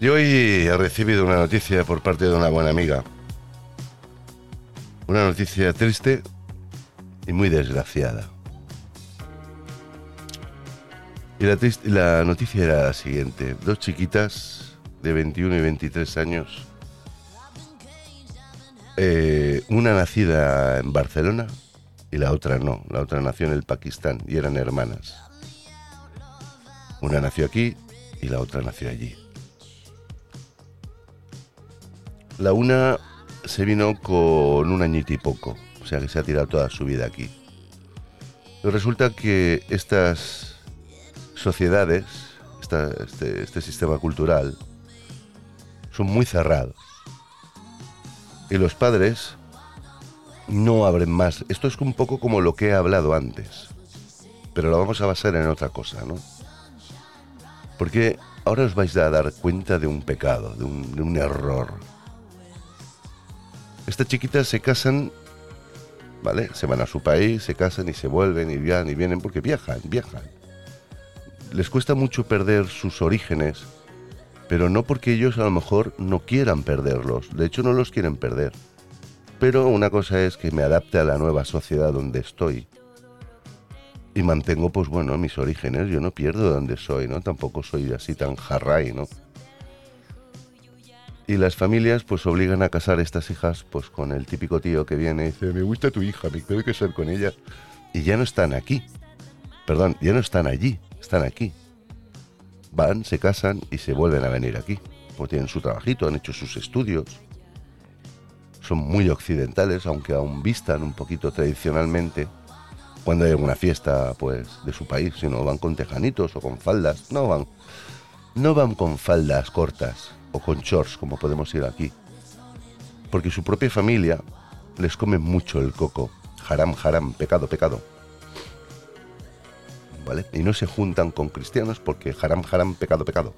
Y hoy he recibido una noticia por parte de una buena amiga. Una noticia triste y muy desgraciada. Y la, la noticia era la siguiente. Dos chiquitas de 21 y 23 años. Eh, una nacida en Barcelona y la otra no. La otra nació en el Pakistán y eran hermanas. Una nació aquí y la otra nació allí. La una se vino con un añito y poco, o sea que se ha tirado toda su vida aquí. resulta que estas sociedades, este, este sistema cultural, son muy cerrados. Y los padres no abren más. Esto es un poco como lo que he hablado antes, pero lo vamos a basar en otra cosa, ¿no? Porque ahora os vais a dar cuenta de un pecado, de un, de un error estas chiquitas se casan, ¿vale? Se van a su país, se casan y se vuelven y viajan y vienen porque viajan, viajan. Les cuesta mucho perder sus orígenes, pero no porque ellos a lo mejor no quieran perderlos, de hecho no los quieren perder. Pero una cosa es que me adapte a la nueva sociedad donde estoy y mantengo, pues bueno, mis orígenes. Yo no pierdo donde soy, ¿no? Tampoco soy así tan jarray, ¿no? Y las familias pues obligan a casar estas hijas pues con el típico tío que viene y dice, me gusta tu hija, me tengo que ser con ella. Y ya no están aquí. Perdón, ya no están allí, están aquí. Van, se casan y se vuelven a venir aquí. Pues tienen su trabajito, han hecho sus estudios. Son muy occidentales, aunque aún vistan un poquito tradicionalmente cuando hay alguna fiesta pues de su país, si no van con tejanitos o con faldas, no van no van con faldas cortas o con shorts como podemos ir aquí, porque su propia familia les come mucho el coco. Haram, haram, pecado, pecado. ¿Vale? Y no se juntan con cristianos porque haram, haram, pecado, pecado.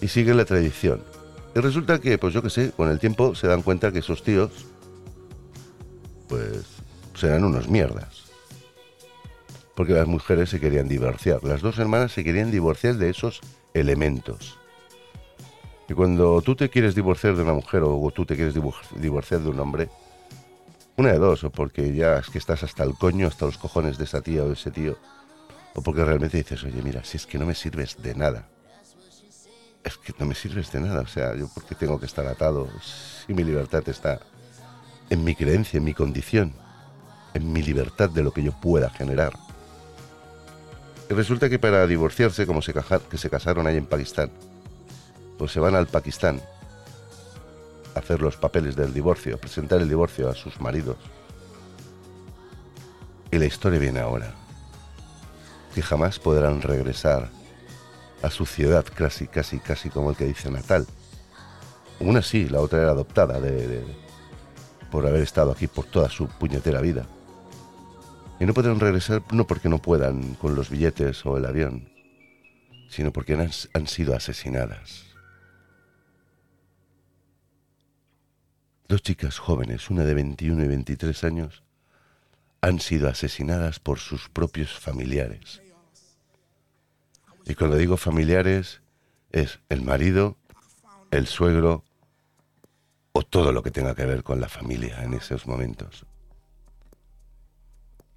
Y siguen la tradición. Y resulta que, pues yo qué sé, con el tiempo se dan cuenta que esos tíos, pues, serán unos mierdas. Porque las mujeres se querían divorciar. Las dos hermanas se querían divorciar de esos elementos. Y cuando tú te quieres divorciar de una mujer o tú te quieres divorciar de un hombre, una de dos, o porque ya es que estás hasta el coño, hasta los cojones de esa tía o de ese tío, o porque realmente dices, oye, mira, si es que no me sirves de nada. Es que no me sirves de nada, o sea, yo porque tengo que estar atado, si mi libertad está en mi creencia, en mi condición, en mi libertad de lo que yo pueda generar. Y resulta que para divorciarse, como se, que se casaron ahí en Pakistán, pues se van al Pakistán a hacer los papeles del divorcio, a presentar el divorcio a sus maridos. Y la historia viene ahora, que jamás podrán regresar a su ciudad, casi, casi, casi como el que dice natal. Una sí, la otra era adoptada de, por haber estado aquí por toda su puñetera vida. Y no podrán regresar no porque no puedan con los billetes o el avión, sino porque han sido asesinadas. Dos chicas jóvenes, una de 21 y 23 años, han sido asesinadas por sus propios familiares. Y cuando digo familiares, es el marido, el suegro o todo lo que tenga que ver con la familia en esos momentos.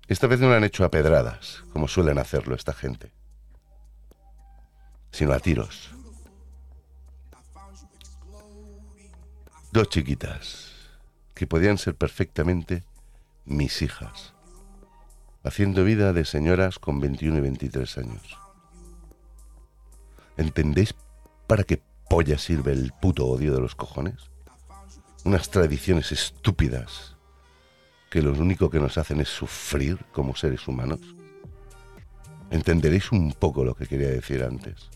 Esta vez no lo han hecho a pedradas, como suelen hacerlo esta gente, sino a tiros. Dos chiquitas que podían ser perfectamente mis hijas, haciendo vida de señoras con 21 y 23 años. ¿Entendéis para qué polla sirve el puto odio de los cojones? Unas tradiciones estúpidas que lo único que nos hacen es sufrir como seres humanos. Entenderéis un poco lo que quería decir antes.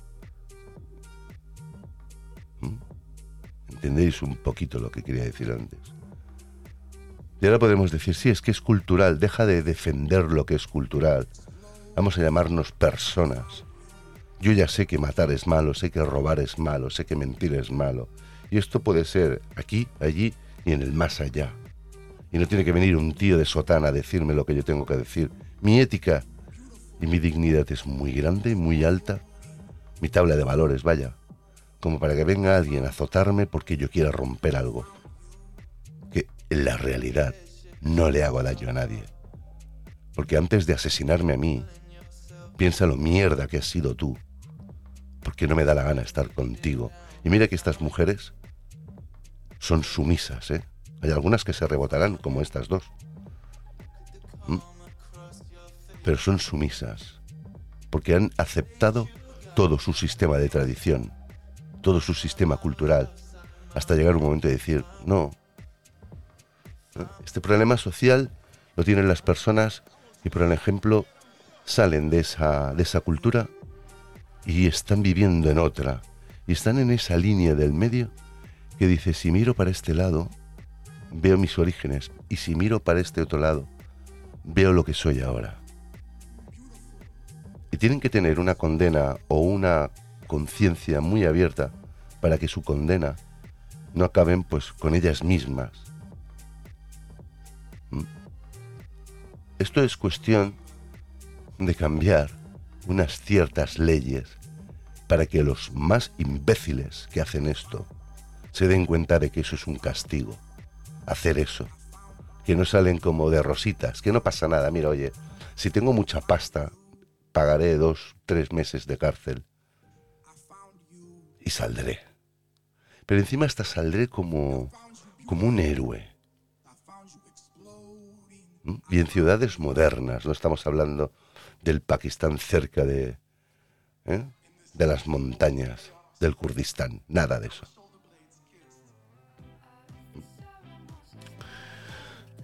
¿Entendéis un poquito lo que quería decir antes? Y ahora podemos decir, sí, es que es cultural, deja de defender lo que es cultural. Vamos a llamarnos personas. Yo ya sé que matar es malo, sé que robar es malo, sé que mentir es malo. Y esto puede ser aquí, allí y en el más allá. Y no tiene que venir un tío de sotana a decirme lo que yo tengo que decir. Mi ética y mi dignidad es muy grande, muy alta. Mi tabla de valores, vaya como para que venga alguien a azotarme porque yo quiera romper algo. Que en la realidad no le hago daño a nadie. Porque antes de asesinarme a mí, piensa lo mierda que has sido tú. Porque no me da la gana estar contigo. Y mira que estas mujeres son sumisas, ¿eh? Hay algunas que se rebotarán, como estas dos. ¿Mm? Pero son sumisas. Porque han aceptado todo su sistema de tradición todo su sistema cultural, hasta llegar un momento de decir, no, este problema social lo tienen las personas y por ejemplo salen de esa, de esa cultura y están viviendo en otra, y están en esa línea del medio que dice, si miro para este lado, veo mis orígenes, y si miro para este otro lado, veo lo que soy ahora. Y tienen que tener una condena o una conciencia muy abierta para que su condena no acaben pues con ellas mismas. ¿Mm? Esto es cuestión de cambiar unas ciertas leyes para que los más imbéciles que hacen esto se den cuenta de que eso es un castigo. Hacer eso. Que no salen como de rositas, que no pasa nada. Mira, oye, si tengo mucha pasta, pagaré dos, tres meses de cárcel y saldré. Pero encima hasta saldré como, como un héroe. ¿Mm? Y en ciudades modernas, no estamos hablando del Pakistán cerca de, ¿eh? de las montañas del Kurdistán, nada de eso.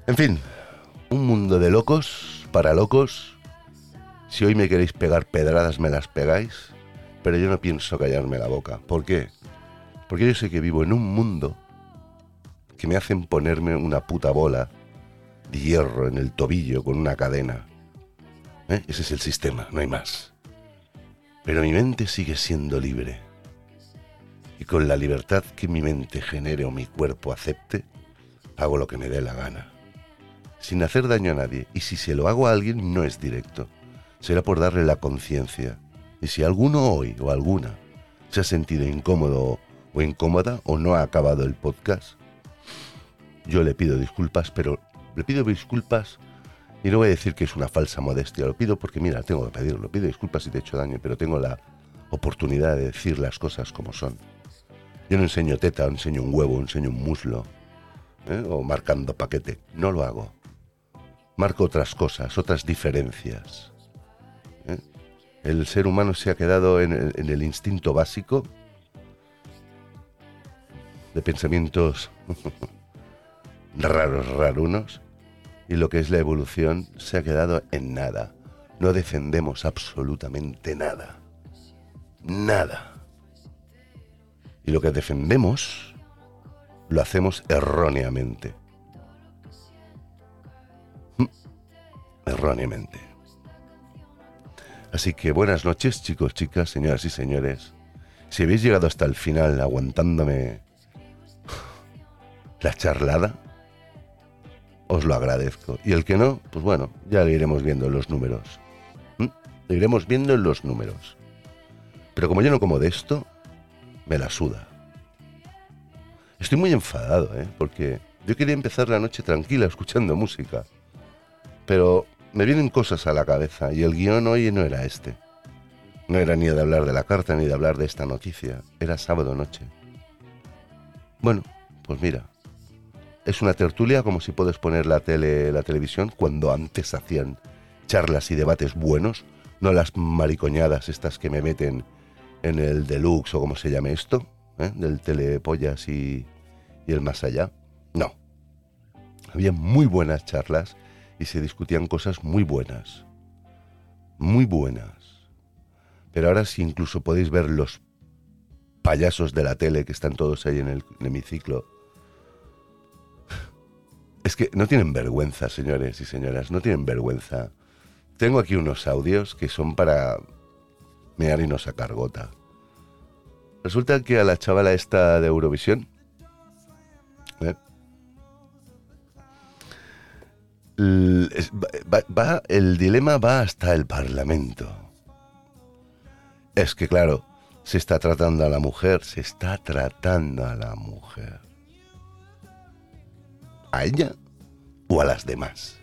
En fin, un mundo de locos para locos. Si hoy me queréis pegar pedradas, me las pegáis Pero yo no pienso callarme la boca. ¿Por qué? Porque yo sé que vivo en un mundo que me hacen ponerme una puta bola de hierro en el tobillo con una cadena. ¿Eh? Ese es el sistema, no hay más. Pero mi mente sigue siendo libre. Y con la libertad que mi mente genere o mi cuerpo acepte, hago lo que me dé la gana. Sin hacer daño a nadie. Y si se lo hago a alguien, no es directo. Será por darle la conciencia. Y si alguno hoy o alguna se ha sentido incómodo o incómoda o no ha acabado el podcast, yo le pido disculpas, pero le pido disculpas y no voy a decir que es una falsa modestia, lo pido porque, mira, tengo que pedirlo, pido disculpas si te he hecho daño, pero tengo la oportunidad de decir las cosas como son. Yo no enseño teta, enseño un huevo, enseño un muslo, ¿eh? o marcando paquete, no lo hago. Marco otras cosas, otras diferencias. El ser humano se ha quedado en el, instinto básico de pensamientos raros, rarunos, y lo que es la evolución se ha quedado en nada. No defendemos absolutamente nada. Nada. Y lo que defendemos lo hacemos erróneamente. Mm, erróneamente. Así que buenas noches chicos, chicas, señoras y señores. Si habéis llegado hasta el final aguantándome la charlada, os lo agradezco. Y el que no, pues bueno, ya lo iremos viendo en los números. ¿Mm? Lo iremos viendo en los números. Pero como yo no como de esto, me la suda. Estoy muy enfadado, ¿eh? Porque yo quería empezar la noche tranquila escuchando música. Pero me vienen cosas a la cabeza y el guion hoy no era este. No era ni de hablar de la carta ni de hablar de esta noticia. Era sábado noche. Bueno, pues mira, es una tertulia como si puedes poner la tele, la televisión cuando antes hacían charlas y debates buenos, no las maricoñadas estas que me meten en el deluxe o como se llame esto, ¿eh? del telepollas y, y el más allá. No. Había muy buenas charlas y se discutían cosas muy buenas. Muy buenas. Pero ahora sí incluso podéis ver los payasos de la tele que están todos ahí en el hemiciclo es que no tienen vergüenza, señores y señoras, no tienen vergüenza. Tengo aquí unos audios que son para mear y no sacar gota. Resulta que a la chavala esta de Eurovisión, ¿eh? Va, el dilema va hasta el Parlamento. Es que claro, se está tratando a la mujer, se está tratando a la mujer a ella o a las demás.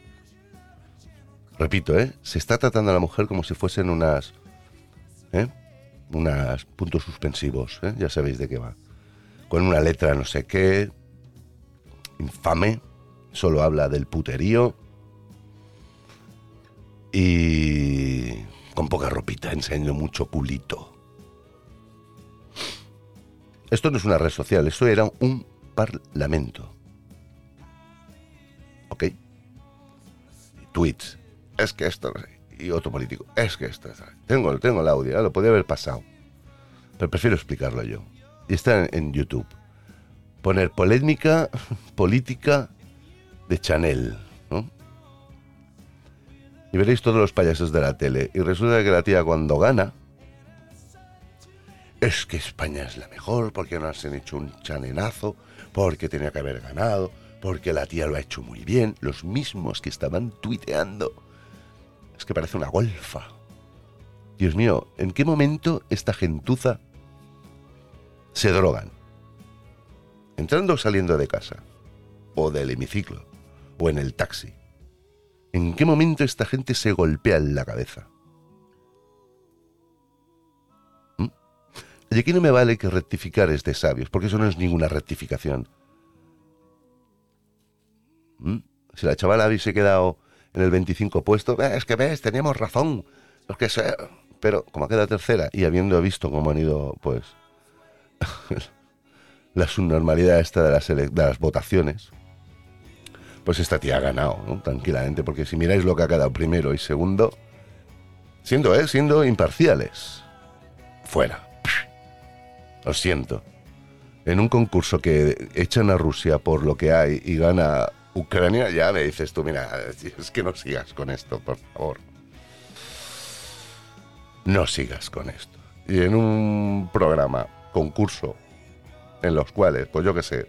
Repito, ¿eh? se está tratando a la mujer como si fuesen unas, ¿eh? unas puntos suspensivos, ¿eh? ya sabéis de qué va. Con una letra no sé qué, infame, solo habla del puterío y con poca ropita, enseñando mucho culito. Esto no es una red social, esto era un parlamento. ¿ok? tweets, es que esto, y otro político, es que esto, tengo, tengo el audio, lo podía haber pasado, pero prefiero explicarlo yo. Y está en, YouTube. Poner polémica política de Chanel. Y veréis todos los payasos de la tele. Y resulta que la tía cuando gana, es que España es la mejor, porque no han hecho un chanenazo, porque tenía que haber ganado, porque la tía lo ha hecho muy bien, los mismos que estaban tuiteando. Es que parece una golfa. Dios mío, ¿en qué momento esta gentuza se drogan? Entrando o saliendo de casa, o del hemiciclo, o en el taxi. ¿En qué momento esta gente se golpea en la cabeza? ¿Mm? Y aquí no me vale que rectificar es de sabios, porque eso no es ninguna rectificación. ¿Mm? Si la chavala hubiese quedado en el 25 puesto, es que ves, teníamos razón. que sea. Pero como ha quedado tercera y habiendo visto cómo han ido, pues, la subnormalidad esta de las, de las votaciones, pues esta tía ha ganado, tranquilamente, porque si miráis lo que ha quedado primero y segundo, siendo, ¿eh? siendo imparciales, fuera. Lo siento. En un concurso que echan a Rusia por lo que hay y gana Ucrania, ya me dices tú, mira, es que no sigas con esto, por favor. No sigas con esto. Y en un programa, concurso, en los cuales, pues yo qué sé,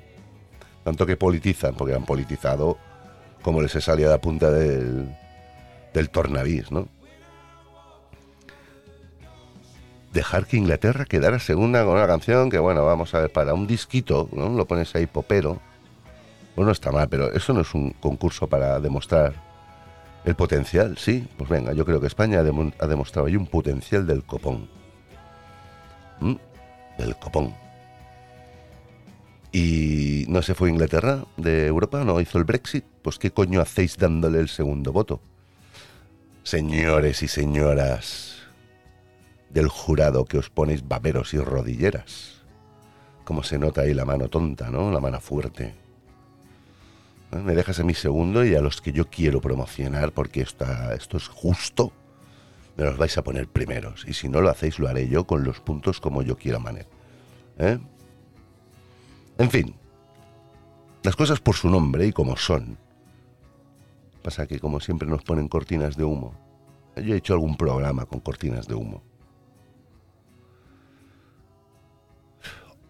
tanto que politizan, porque han politizado como les he salido a la punta del, del ¿no? Dejar que Inglaterra quedara segunda con una canción que, bueno, vamos a ver, para un disquito, ¿no? Lo pones ahí popero. Bueno, está mal, pero eso no es un concurso para demostrar el potencial, sí. Pues venga, yo creo que España ha, demostrado ahí un potencial del copón. ¿Mm? Del copón. Y no se fue a Inglaterra de Europa, no hizo el Brexit. Pues qué coño hacéis dándole el segundo voto. Señores y señoras del jurado que os ponéis baberos y rodilleras. Como se nota ahí la mano tonta, ¿no? La mano fuerte. ¿Eh? Me dejas a mi segundo y a los que yo quiero promocionar porque esto, esto es justo, me los vais a poner primeros. Y si no lo hacéis, lo haré yo con los puntos como yo quiera manejar. ¿Eh? En fin, las cosas por su nombre y como son. Pasa que como siempre nos ponen cortinas de humo. Yo he hecho algún programa con cortinas de humo.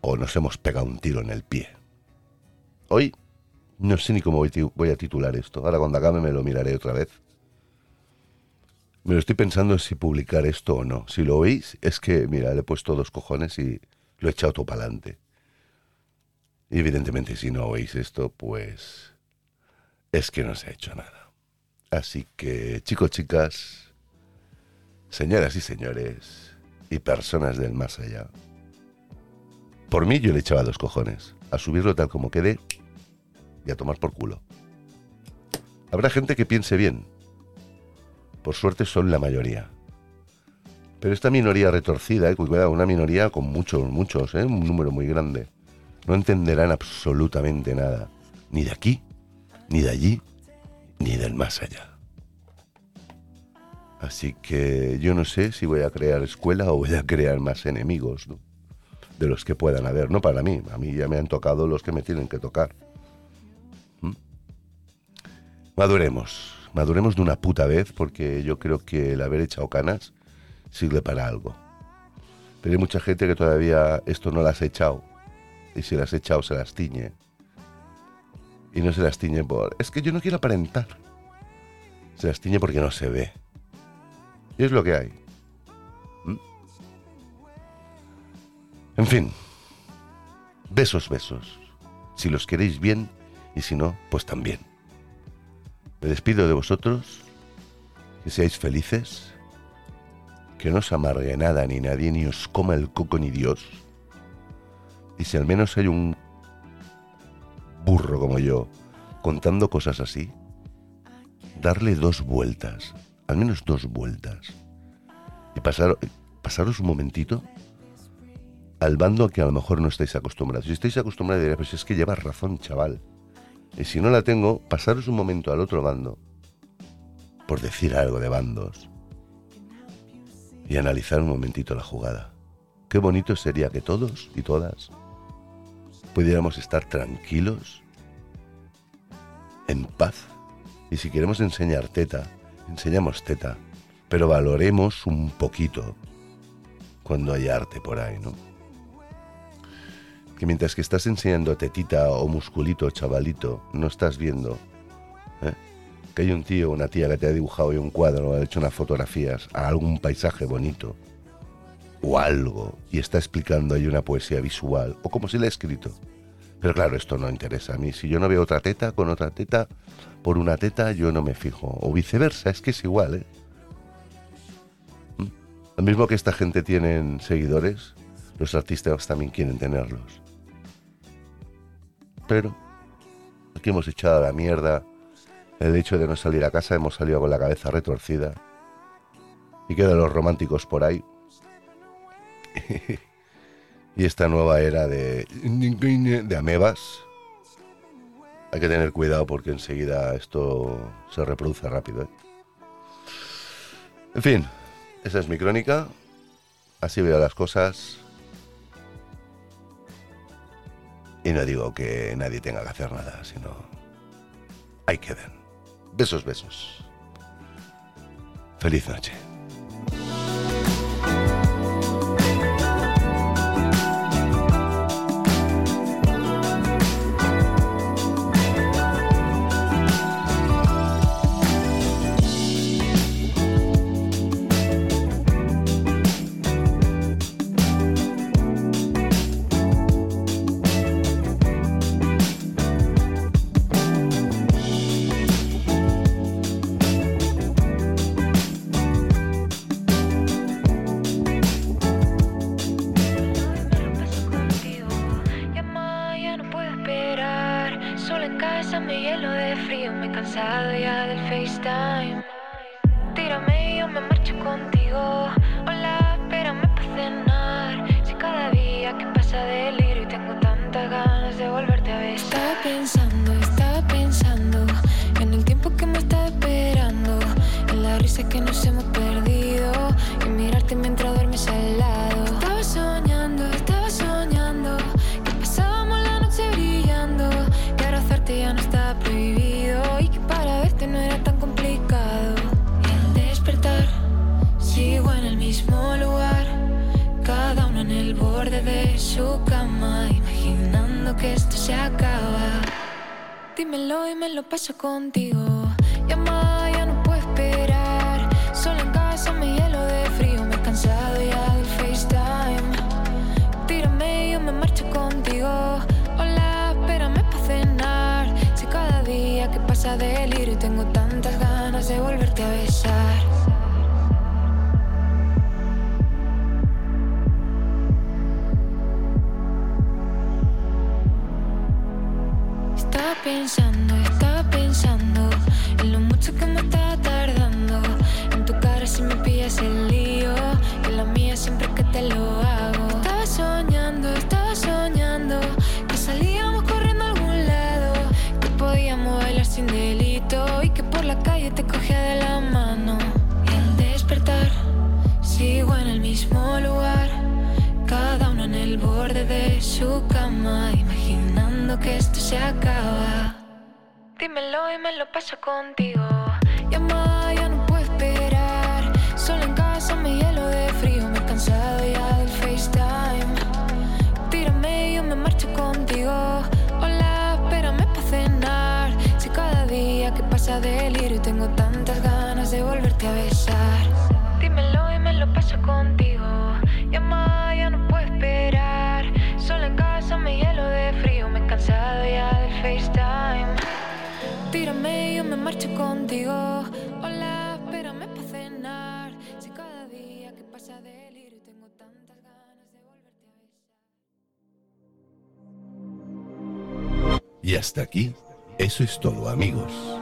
O nos hemos pegado un tiro en el pie. Hoy no sé ni cómo voy a titular esto. Ahora cuando acabe me lo miraré otra vez. Me lo estoy pensando si publicar esto o no. Si lo oís, es que, mira, le he puesto dos cojones y lo he echado todo para adelante. Evidentemente si no oís esto, pues es que no se ha hecho nada. Así que, chicos, chicas, señoras y señores, y personas del más allá, por mí yo le echaba dos cojones, a subirlo tal como quede y a tomar por culo. Habrá gente que piense bien. Por suerte son la mayoría. Pero esta minoría retorcida, eh, cuidado, una minoría con muchos, muchos, eh, un número muy grande, no entenderán absolutamente nada, ni de aquí, ni de allí, ni del más allá. Así que yo no sé si voy a crear escuela o voy a crear más enemigos. De los que puedan haber, no para mí, a mí ya me han tocado los que me tienen que tocar. ¿Mm? Maduremos, maduremos de una puta vez porque yo creo que el haber echado canas sirve para algo. Pero hay mucha gente que todavía esto no las ha echado y si las ha echado se las tiñe y no se las tiñe por... Es que yo no quiero aparentar. Se las tiñe porque no se ve. Y es lo que hay. ¿Mm? En fin. Besos, besos. Si los queréis bien y si no, pues también. Me despido de vosotros. Que seáis felices. Que no os amargue nada ni nadie, ni os coma el coco ni Dios. Y si al menos hay un burro como yo, contando cosas así, darle dos vueltas, al menos dos vueltas, y pasar, pasaros un momentito al bando que a lo mejor no estáis acostumbrados. Si estáis acostumbrados, diréis, pues es que llevas razón, chaval. Y si no la tengo, pasaros un momento al otro bando, por decir algo de bandos, y analizar un momentito la jugada. Qué bonito sería que todos y todas pudiéramos estar tranquilos, en paz. Y si queremos enseñar teta, enseñamos teta, pero valoremos un poquito cuando hay arte por ahí, ¿no? Que mientras que estás enseñando tetita o musculito, chavalito, no estás viendo ¿eh? que hay un tío o una tía que te ha dibujado un cuadro o ha hecho unas fotografías a algún paisaje bonito o algo y está explicando ahí una poesía visual o como si le ha escrito. Pero claro, esto no interesa a mí. Si yo no veo otra teta con otra teta, por una teta yo no me fijo. O viceversa, es que es igual, ¿eh? ¿Mm? Lo mismo que esta gente tiene seguidores, los artistas también quieren tenerlos. Pero aquí hemos echado a la mierda el hecho de no salir a casa, hemos salido con la cabeza retorcida. Y quedan los románticos por ahí. y esta nueva era de, de amebas, hay que tener cuidado porque enseguida esto se reproduce rápido. ¿eh? En fin, esa es mi crónica. Así veo las cosas. Y no digo que nadie tenga que hacer nada, sino ahí quedan. Besos, besos. Feliz noche. que nos hemos perdido y mirarte mientras duermes al lado. Estaba soñando, estaba soñando que pasábamos la noche brillando. Que abrazarte ya no estaba prohibido y que para verte no era tan complicado. El despertar sigo en el mismo lugar, cada uno en el borde de su cama, imaginando que esto se acaba. Dímelo y me lo paso contigo. pasa contigo? Y hasta aquí, eso es todo amigos.